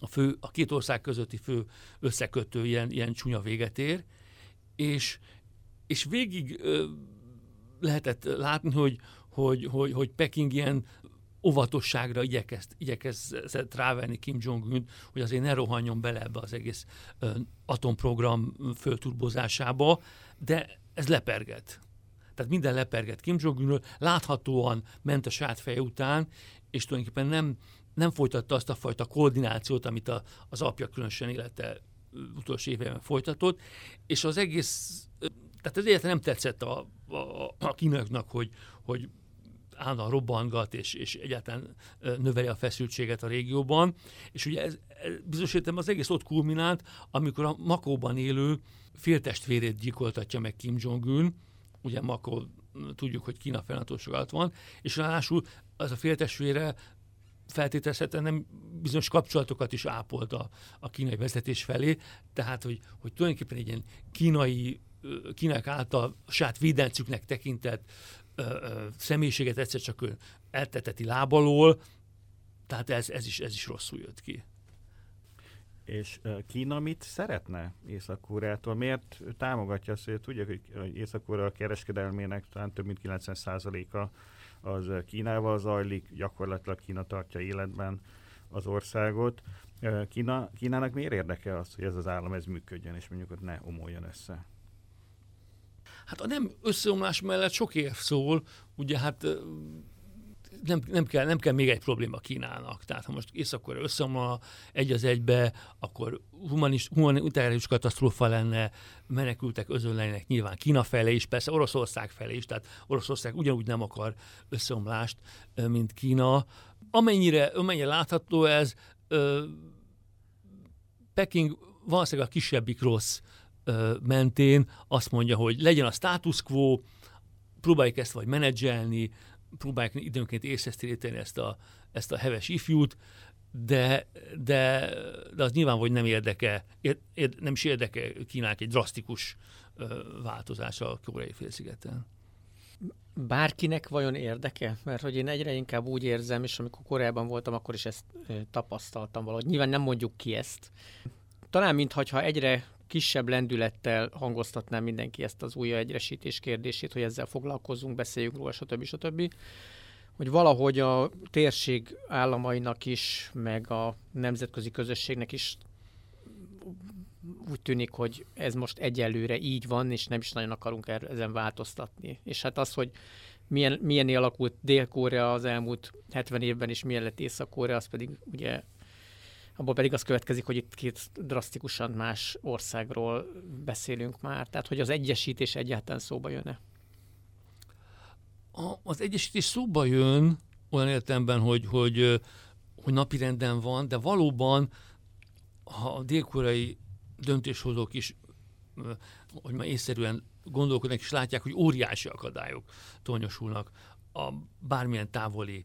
a, fő, a két ország közötti fő összekötő ilyen, ilyen csúnya véget ér, és, és végig ö, lehetett látni, hogy, hogy, hogy, hogy Peking ilyen óvatosságra igyekezt, igyekezett rávenni Kim Jong-un, hogy azért ne rohanjon bele ebbe az egész atomprogram fölturbozásába, de ez leperget. Tehát minden leperget Kim jong láthatóan ment a saját feje után, és tulajdonképpen nem, nem folytatta azt a fajta koordinációt, amit a, az apja különösen élete utolsó éveben folytatott, és az egész, tehát ez egyáltalán nem tetszett a, a, a kínaiaknak, hogy, hogy állandóan robbangat, és, és egyáltalán növeli a feszültséget a régióban. És ugye ez, ez bizonyos értem az egész ott kulminált, amikor a Makóban élő féltestvérét gyilkoltatja meg Kim Jong-un, ugye Makó tudjuk, hogy Kína fennhatóság alatt van, és ráadásul az a féltestvére feltételezhetően nem bizonyos kapcsolatokat is ápolt a, a kínai vezetés felé, tehát hogy, hogy tulajdonképpen egy ilyen kínai, kínák által saját védencüknek tekintett személyiséget egyszer csak elteteti lábalól, tehát ez, ez, is, ez is rosszul jött ki. És Kína mit szeretne Észak-Koreától? Miért támogatja azt, hogy tudja, hogy Észak-Korea kereskedelmének talán több mint 90%-a az Kínával zajlik, gyakorlatilag Kína tartja életben az országot. Kína, Kínának miért érdeke az, hogy ez az állam ez működjön, és mondjuk ott ne omoljon össze? Hát a nem összeomlás mellett sok év szól, ugye hát nem, nem, kell, nem kell még egy probléma Kínának. Tehát ha most észak összeomlana egy az egybe, akkor humanis, humanitárius katasztrófa lenne, menekültek özönlenek nyilván Kína felé is, persze Oroszország felé is, tehát Oroszország ugyanúgy nem akar összeomlást, mint Kína. Amennyire, amennyire látható ez, Peking valószínűleg a kisebbik rossz mentén azt mondja, hogy legyen a status quo, próbáljuk ezt vagy menedzselni, próbálják időnként észesztéríteni ezt a, ezt a heves ifjút, de, de, de az nyilván, hogy nem érdeke, ér, nem is érdeke Kínának egy drasztikus ö, változás a koreai félszigeten. Bárkinek vajon érdeke? Mert hogy én egyre inkább úgy érzem, és amikor Koreában voltam, akkor is ezt tapasztaltam valahogy. Nyilván nem mondjuk ki ezt. Talán mintha egyre kisebb lendülettel hangoztatná mindenki ezt az újra egyresítés kérdését, hogy ezzel foglalkozzunk, beszéljünk róla, stb. stb. Hogy valahogy a térség államainak is, meg a nemzetközi közösségnek is úgy tűnik, hogy ez most egyelőre így van, és nem is nagyon akarunk ezen változtatni. És hát az, hogy milyen, milyen alakult Dél-Korea az elmúlt 70 évben, és milyen lett Észak-Korea, az pedig ugye abból pedig az következik, hogy itt két drasztikusan más országról beszélünk már. Tehát, hogy az egyesítés egyáltalán szóba jön-e? A, az egyesítés szóba jön olyan értelemben, hogy, hogy, hogy napirenden van, de valóban, ha a dél-koreai döntéshozók is, hogy már észszerűen gondolkodnak, és látják, hogy óriási akadályok tonyosulnak a bármilyen távoli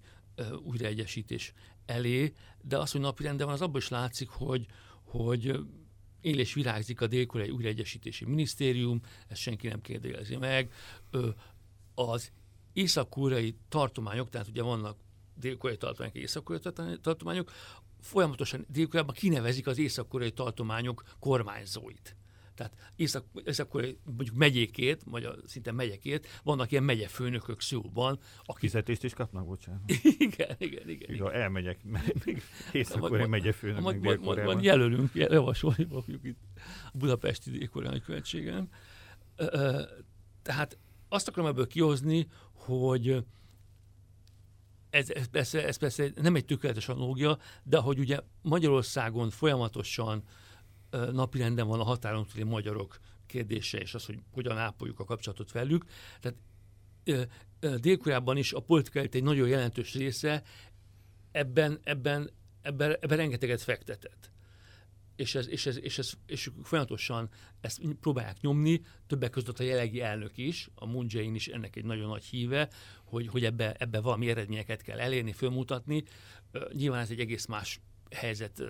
újraegyesítés elé, de az, hogy napirenden van, az abban is látszik, hogy, hogy él és virágzik a dél újraegyesítési minisztérium, ezt senki nem kérdezi meg. Az észak-koreai tartományok, tehát ugye vannak dél-koreai tartományok, észak-koreai tartományok, folyamatosan dél kinevezik az észak-koreai tartományok kormányzóit tehát észak, észak mondjuk megyékét, vagy a, szinte megyekét, vannak ilyen megyefőnökök szóban. Akik... Fizetést is kapnak, bocsánat. igen, igen, igen. igen. elmegyek, észak megyefőnök, meg dél Majd jelölünk, javasolni fogjuk itt a Budapesti dél követségen. Tehát azt akarom ebből kihozni, hogy ez, ez, persze, ez persze nem egy tökéletes analógia, de hogy ugye Magyarországon folyamatosan napirenden van a határon túli magyarok kérdése, és az, hogy hogyan ápoljuk a kapcsolatot velük. Tehát dél is a politikai egy nagyon jelentős része ebben, ebben, ebben, ebben rengeteget fektetett. És, ez, és, ez, és, ez, és folyamatosan ezt próbálják nyomni, többek között a jelenlegi elnök is, a Moon Jae-in is ennek egy nagyon nagy híve, hogy, hogy ebbe, ebbe valami eredményeket kell elérni, fölmutatni. Nyilván ez egy egész más helyzet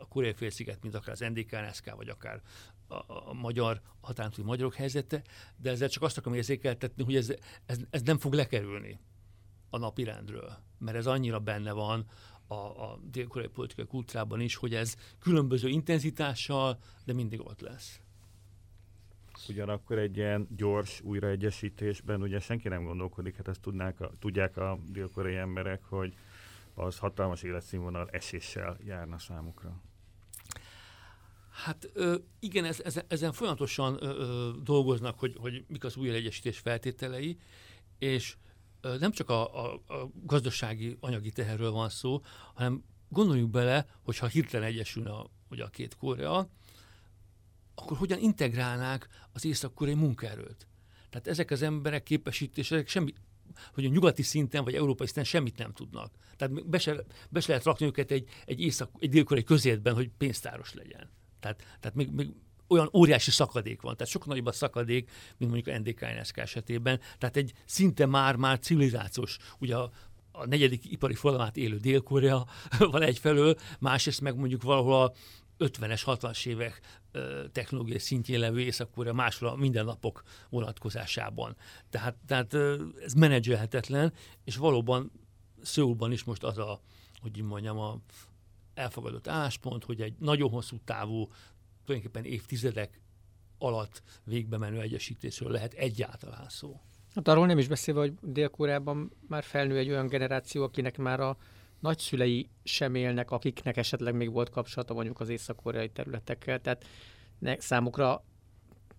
a koreai félsziget, mint akár az NDK, NSK, vagy akár a, a magyar határozott magyarok helyzete, de ezzel csak azt akarom érzékeltetni, hogy ez, ez, ez nem fog lekerülni a napirendről, mert ez annyira benne van a, a dél-koreai politikai kultúrában is, hogy ez különböző intenzitással, de mindig ott lesz. Ugyanakkor egy ilyen gyors újraegyesítésben ugye senki nem gondolkodik, hát ezt tudnák a, tudják a dél-koreai emberek, hogy az hatalmas életszínvonal eséssel járna számukra. Hát ö, igen, ez, ez, ezen folyamatosan ö, dolgoznak, hogy, hogy mik az újraegyesítés feltételei, és ö, nem csak a, a, a gazdasági, anyagi teherről van szó, hanem gondoljunk bele, hogyha hirtelen egyesülne a, ugye a két Korea, akkor hogyan integrálnák az észak-koreai munkaerőt? Tehát ezek az emberek képesítések semmi, hogy a nyugati szinten vagy európai szinten semmit nem tudnak. Tehát be se, be se lehet rakni őket egy, egy, észak, egy dél közétben, hogy pénztáros legyen. Tehát, tehát még, még olyan óriási szakadék van, tehát sokkal nagyobb a szakadék, mint mondjuk a NDK esetében. Tehát egy szinte már-már civilizációs, ugye a, a negyedik ipari forradalmát élő Dél-Korea van egyfelől, másrészt meg mondjuk valahol a 50-es, 60-as évek technológiai szintjén levő észak máshol a mindennapok vonatkozásában. Tehát, tehát ez menedzselhetetlen, és valóban Szőulban is most az a, hogy mondjam, a elfogadott álláspont, hogy egy nagyon hosszú távú, tulajdonképpen évtizedek alatt végbe menő egyesítésről lehet egyáltalán szó. Hát arról nem is beszélve, hogy Dél-Koreában már felnő egy olyan generáció, akinek már a nagyszülei sem élnek, akiknek esetleg még volt kapcsolata mondjuk az észak-koreai területekkel, tehát ne, számukra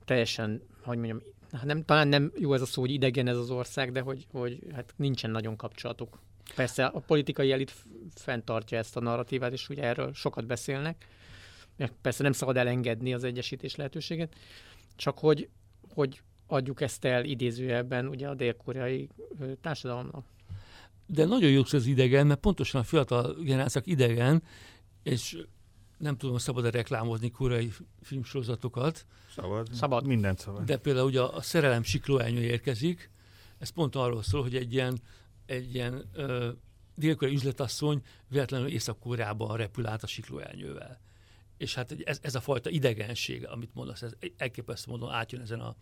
teljesen, hogy mondjam, nem, talán nem jó ez a szó, hogy idegen ez az ország, de hogy, hogy hát nincsen nagyon kapcsolatuk. Persze a politikai elit fenntartja ezt a narratívát, és ugye erről sokat beszélnek. Persze nem szabad elengedni az egyesítés lehetőséget, csak hogy, hogy adjuk ezt el idézőjelben ugye a dél-koreai társadalomnak. De nagyon jó az idegen, mert pontosan a fiatal generációk idegen, és nem tudom, szabad-e reklámozni koreai filmsorozatokat. Szabad. Szabad. Mindent szabad. De például ugye a Szerelem siklóelnyő érkezik, ez pont arról szól, hogy egy ilyen, egy ilyen ö, dél üzletasszony véletlenül Észak-Koreában repül át a siklóelnyővel. És hát ez, ez a fajta idegenség, amit mondasz, ez elképesztő módon átjön ezen a,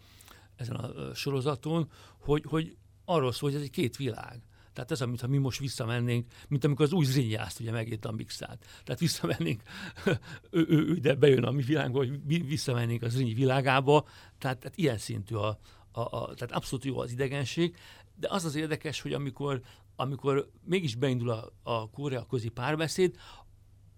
ezen a sorozaton, hogy, hogy arról szól, hogy ez egy két világ. Tehát ez, amit ha mi most visszamennénk, mint amikor az új Zrinyászt ugye megírta a Mixát. Tehát visszamennénk, ő, ő, ő ide bejön a mi világunkba, hogy visszamennénk az Zrinyi világába. Tehát, tehát ilyen szintű a, a, a, tehát abszolút jó az idegenség, de az az érdekes, hogy amikor, amikor mégis beindul a, a Korea közi párbeszéd,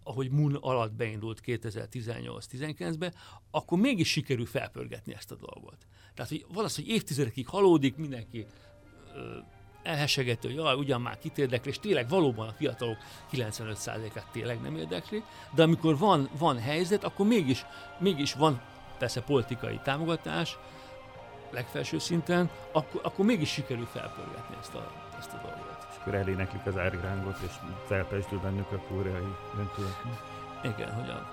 ahogy Moon alatt beindult 2018-19-ben, akkor mégis sikerül felpörgetni ezt a dolgot. Tehát, hogy valószínű, hogy évtizedekig halódik, mindenki ö, elhesegető, hogy jaj, ugyan már kit érdekli, és tényleg valóban a fiatalok 95%-át tényleg nem érdekli, de amikor van, van helyzet, akkor mégis, mégis van persze politikai támogatás, legfelső szinten, akkor, akkor mégis sikerül felpörgetni ezt a, ezt a dolgot. És akkor eléneklik az árirángot, és felpesdül bennük a kóreai döntőek. Igen, hogy a,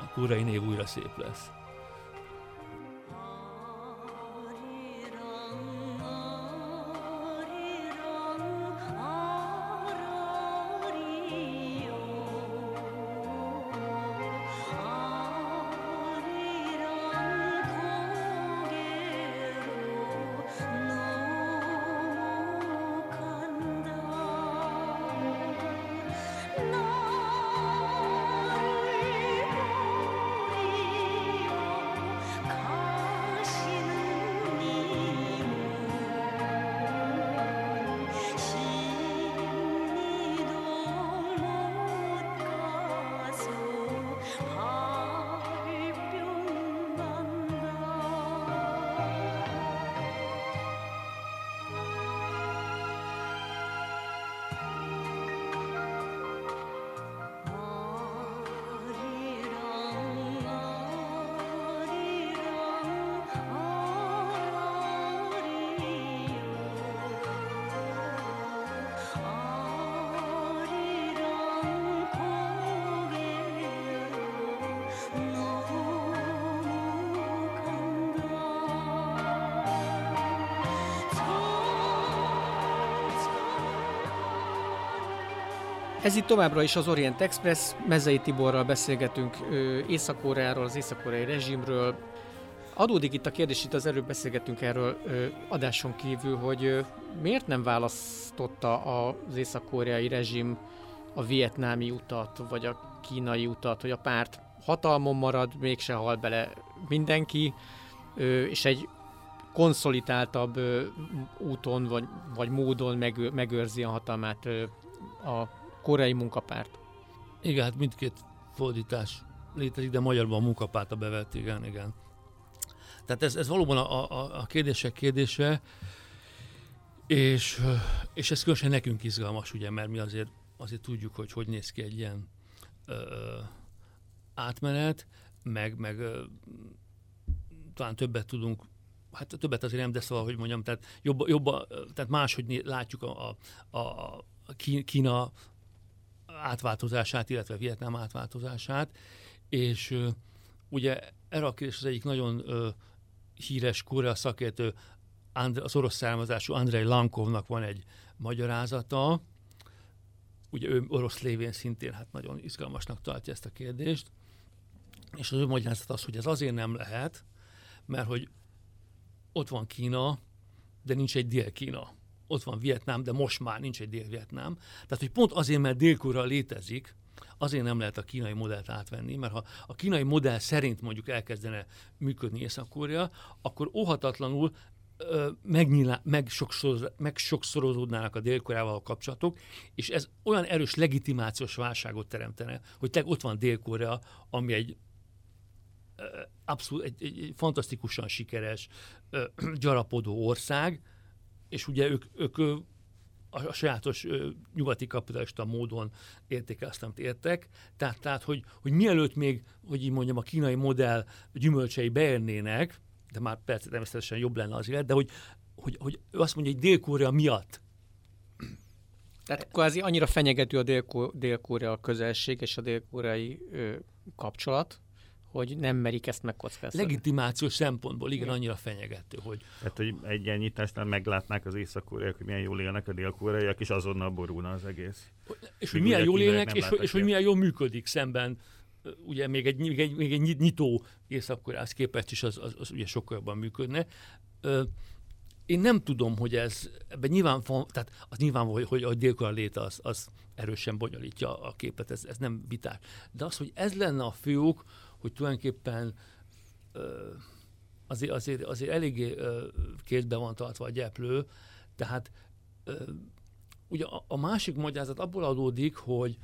a kóreai név újra szép lesz. Ez itt továbbra is az Orient Express, Mezei Tiborral beszélgetünk Észak-Koreáról, az észak-koreai rezsimről. Adódik itt a kérdés, itt az előbb beszélgettünk erről adáson kívül, hogy miért nem választotta az észak-koreai rezsim a vietnámi utat, vagy a kínai utat, hogy a párt hatalmon marad, mégse hal bele mindenki, és egy konszolidáltabb úton vagy, vagy módon megő, megőrzi a hatalmát a koreai munkapárt. Igen, hát mindkét fordítás létezik, de magyarban a munkapárt a bevett, igen, igen. Tehát ez, ez valóban a, a, a kérdések kérdése, és, és ez különösen nekünk izgalmas, ugye, mert mi azért, azért tudjuk, hogy hogy néz ki egy ilyen ö, átmenet, meg, meg ö, talán többet tudunk hát többet azért nem, de szóval, hogy mondjam, tehát jobb, jobb tehát máshogy látjuk a, a, a Kína átváltozását, illetve Vietnám átváltozását, és ugye erre a kérdés az egyik nagyon uh, híres korea szakértő, And- az orosz származású Andrei Lankovnak van egy magyarázata, ugye ő orosz lévén szintén hát nagyon izgalmasnak tartja ezt a kérdést, és az ő magyarázat az, hogy ez azért nem lehet, mert hogy ott van Kína, de nincs egy Dél-Kína ott van Vietnám, de most már nincs egy Dél-Vietnám. Tehát, hogy pont azért, mert dél létezik, azért nem lehet a kínai modellt átvenni, mert ha a kínai modell szerint mondjuk elkezdene működni Észak-Korea, akkor óhatatlanul megsokszorozódnának a dél a kapcsolatok, és ez olyan erős legitimációs válságot teremtene, hogy te ott van Dél-Korea, ami egy abszolút egy, egy, egy fantasztikusan sikeres, gyarapodó ország, és ugye ők, ők a, a sajátos ö, nyugati kapitalista módon érték azt, amit értek. Tehát, tehát hogy, hogy mielőtt még, hogy így mondjam, a kínai modell gyümölcsei beérnének, de már persze természetesen jobb lenne az élet, de hogy, hogy, hogy ő azt mondja, hogy Dél-Korea miatt tehát kvázi annyira fenyegető a dél-korea közelség és a dél-koreai kapcsolat, hogy nem merik ezt megkockáztatni. Legitimációs szempontból igen, igen, annyira fenyegető, hogy... Hát, hogy egy ilyen nyitásnál meglátnák az észak hogy milyen jól élnek a dél és azonnal borulna az egész. És hogy milyen jól élnek, és, és hogy milyen jól működik szemben ugye még egy, még egy, még egy nyitó észak képest is az, az, az ugye sokkal jobban működne. Én nem tudom, hogy ez, ebben nyilván, tehát az nyilván, hogy, hogy a dél léte az, az erősen bonyolítja a képet, ez, ez nem vitás. De az, hogy ez lenne a főok, hogy tulajdonképpen azért, azért, azért eléggé kézbe van tartva a gyeplő, tehát ugye a, másik magyarázat abból adódik, hogy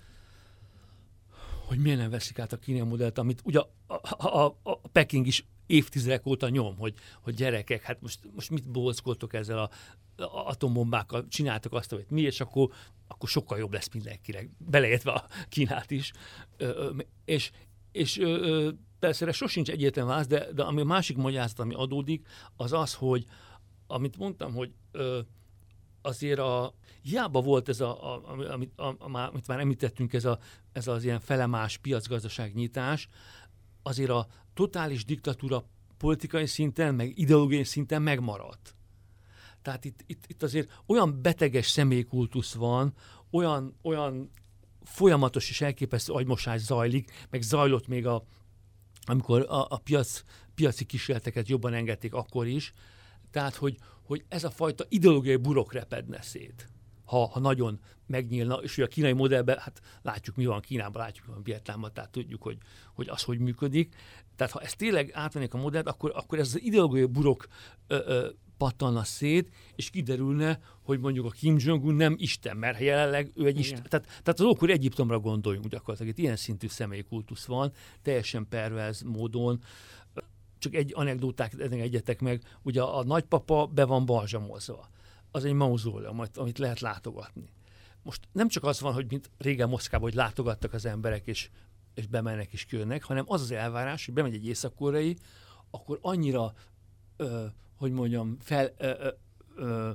hogy miért nem veszik át a kínai modellt, amit ugye a, a, a, a Peking is évtizedek óta nyom, hogy, hogy gyerekek, hát most, most mit bolckoltok ezzel a, a atombombákkal, csináltak azt, amit mi, és akkor, akkor sokkal jobb lesz mindenkinek, beleértve a Kínát is. Ö, és, és ö, persze erre sosincs egyetlen válasz, de, de ami a másik magyarázat, ami adódik, az az, hogy amit mondtam, hogy ö, azért a, hiába volt ez, a, a, amit, a, a, amit már említettünk, ez, a, ez az ilyen felemás piacgazdaság nyitás, azért a totális diktatúra politikai szinten, meg ideológiai szinten megmaradt. Tehát itt, itt, itt azért olyan beteges személykultusz van, olyan, olyan folyamatos és elképesztő agymosás zajlik, meg zajlott még a, amikor a, a piac, piaci kísérleteket jobban engedték akkor is, tehát hogy, hogy ez a fajta ideológiai burok repedne szét, ha, ha nagyon megnyílna, és hogy a kínai modellben, hát látjuk mi van Kínában, látjuk mi van Vietnámban, tehát tudjuk, hogy, hogy az hogy működik. Tehát ha ezt tényleg átvennék a modellt, akkor, akkor ez az ideológiai burok ö, ö, pattanna szét, és kiderülne, hogy mondjuk a Kim Jong-un nem Isten, mert jelenleg ő egy Igen. Isten. Tehát, tehát az ókor Egyiptomra gondoljunk gyakorlatilag. Itt ilyen szintű személykultusz van, teljesen pervez módon. Csak egy anekdóták egyetek meg, ugye a nagypapa be van balzsamozva. Az egy mauzóleum, amit lehet látogatni. Most nem csak az van, hogy mint régen Moszkvában, hogy látogattak az emberek, és, és bemennek és kijönnek, hanem az az elvárás, hogy bemegy egy észak akkor annyira ö, hogy mondjam, fel, ö, ö, ö,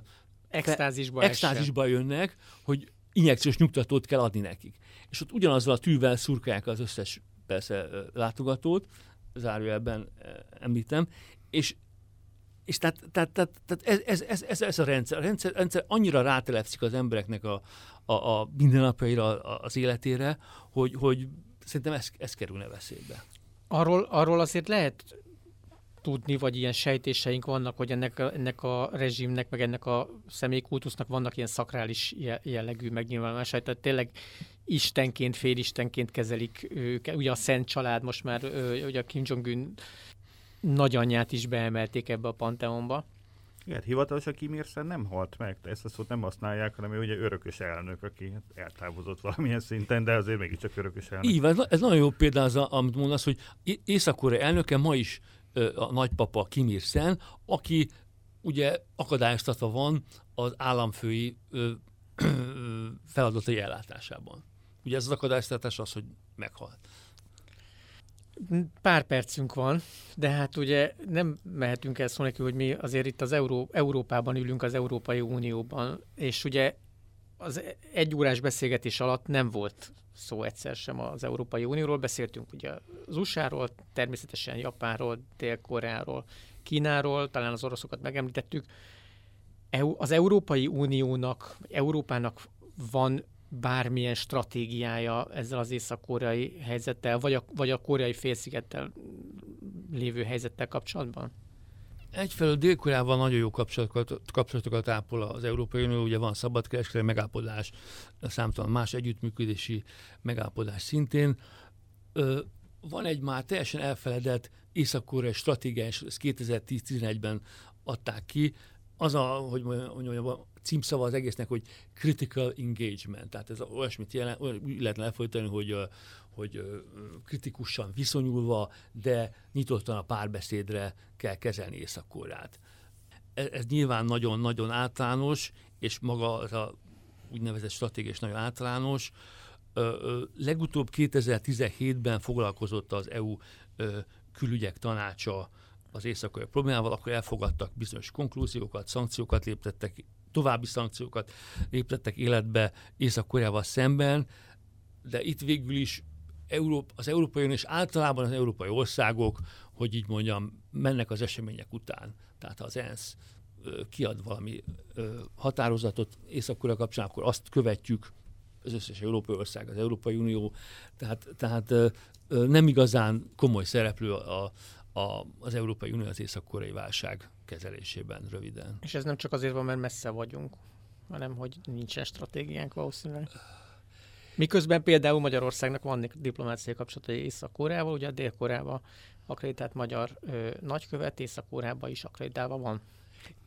extázisba, extázisba jönnek, hogy injekciós nyugtatót kell adni nekik. És ott ugyanazzal a tűvel szurkálják az összes persze látogatót, zárójelben említem, és és tehát, tehát, tehát, tehát ez, ez, ez, ez, a rendszer. A rendszer, rendszer annyira rátelepszik az embereknek a, a, a mindennapjaira, az életére, hogy, hogy szerintem ez, ez kerülne veszélybe. Arról, arról azért lehet tudni, vagy ilyen sejtéseink vannak, hogy ennek ennek a rezsimnek, meg ennek a személykultusznak vannak ilyen szakrális jellegű megnyilvánulásai, tehát tényleg istenként, félistenként kezelik őket. Ugye a Szent Család most már, ugye a Kim Jong-un nagyanyját is beemelték ebbe a panteonba. Igen, hivatalos a Kim nem halt meg, de ezt a szót nem használják, hanem ő ugye örökös elnök, aki eltávozott valamilyen szinten, de azért mégiscsak örökös elnök. Így van, ez nagyon jó példa az, amit mondasz, hogy észak elnöke ma is a nagypapa Kim Il-sen, aki ugye akadályoztatva van az államfői ö, ö, feladatai ellátásában. Ugye ez az akadályoztatás az, hogy meghalt. Pár percünk van, de hát ugye nem mehetünk el szó hogy mi azért itt az Euró- Európában ülünk, az Európai Unióban, és ugye az egy órás beszélgetés alatt nem volt szó egyszer sem az Európai Unióról. Beszéltünk ugye az USA-ról, természetesen Japánról, Dél-Koreáról, Kínáról, talán az oroszokat megemlítettük. Az Európai Uniónak, Európának van bármilyen stratégiája ezzel az észak-koreai helyzettel, vagy a, vagy a koreai félszigettel lévő helyzettel kapcsolatban? Egyfelől Dél-Koreával nagyon jó kapcsolatokat, kapcsolatokat ápol az Európai Unió, ugye van szabadkereskedelmi megállapodás, számtalan más együttműködési megállapodás szintén. Ö, van egy már teljesen elfeledett észak-koreai stratégia, ezt 2010-11-ben adták ki, az a, hogy mondjam, a címszava az egésznek, hogy critical engagement, tehát ez olyasmit jelent, olyan, lehetne lefolytani, hogy, hogy kritikusan viszonyulva, de nyitottan a párbeszédre kell kezelni észak ez, ez nyilván nagyon-nagyon általános, és maga az a úgynevezett stratégia is nagyon általános. Legutóbb 2017-ben foglalkozott az EU külügyek tanácsa az észak problémával, akkor elfogadtak bizonyos konklúziókat, szankciókat léptettek, további szankciókat léptettek életbe Észak-Koreával szemben, de itt végül is Európa, az Európai Unió és általában az európai országok, hogy így mondjam, mennek az események után. Tehát az ENSZ kiad valami határozatot észak kapcsán, akkor azt követjük, az összes európai ország, az Európai Unió, tehát, tehát nem igazán komoly szereplő a, a, az Európai Unió az észak-koreai válság kezelésében röviden. És ez nem csak azért van, mert messze vagyunk, hanem hogy nincsen stratégiánk valószínűleg. Miközben például Magyarországnak van diplomáciai kapcsolatai Észak-Koreával, ugye Dél-Koreával akreditált magyar ö, nagykövet, Észak-Koreában is akreditálva van.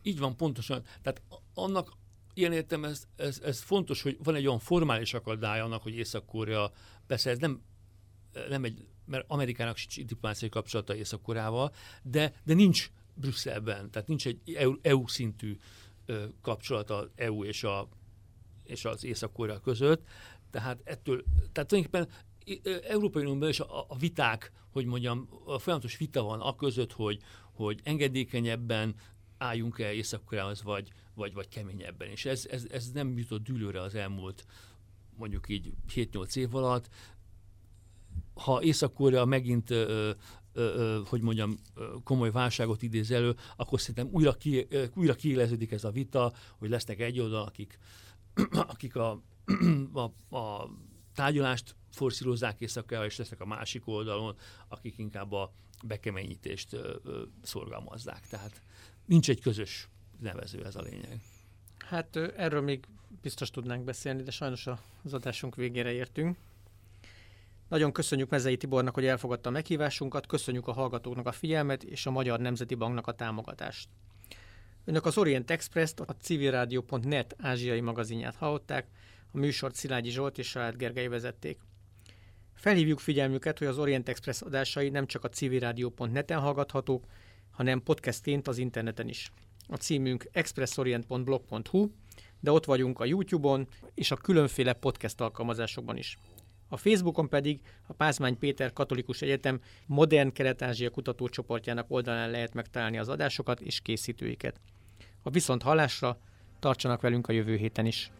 Így van, pontosan. Tehát annak ilyen értem, ez, ez, ez fontos, hogy van egy olyan formális akadály annak, hogy Észak-Korea, persze ez nem, nem egy, mert Amerikának sincs diplomáciai kapcsolata Észak-Koreával, de, de nincs Brüsszelben, tehát nincs egy EU, EU szintű ö, kapcsolat az EU és, a, és az Észak-Korea között, tehát ettől, tehát tulajdonképpen Európai Unióban is a, a viták, hogy mondjam, a folyamatos vita van a között, hogy, hogy engedékenyebben álljunk el észak vagy, vagy, vagy keményebben. És ez, ez, ez nem jutott dűlőre az elmúlt mondjuk így 7-8 év alatt. Ha észak megint hogy mondjam, komoly válságot idéz elő, akkor szerintem újra, ki, újra kiéleződik ez a vita, hogy lesznek egy oldal, akik, akik a a, a tárgyalást forszírozzák észak és lesznek a másik oldalon, akik inkább a bekeményítést ö, szorgalmazzák. Tehát nincs egy közös nevező, ez a lényeg. Hát erről még biztos tudnánk beszélni, de sajnos az adásunk végére értünk. Nagyon köszönjük Mezei Tibornak, hogy elfogadta a meghívásunkat, köszönjük a hallgatóknak a figyelmet és a Magyar Nemzeti Banknak a támogatást. Önök az Orient Express-t, a civilradio.net ázsiai magazinját hallották, a műsort Szilágyi Zsolt és Salád Gergely vezették. Felhívjuk figyelmüket, hogy az Orient Express adásai nem csak a civilradio.net-en hallgathatók, hanem podcastként az interneten is. A címünk expressorient.blog.hu, de ott vagyunk a YouTube-on és a különféle podcast alkalmazásokban is. A Facebookon pedig a Pázmány Péter Katolikus Egyetem Modern Kelet-Ázsia kutatócsoportjának oldalán lehet megtalálni az adásokat és készítőiket. A viszont hallásra tartsanak velünk a jövő héten is.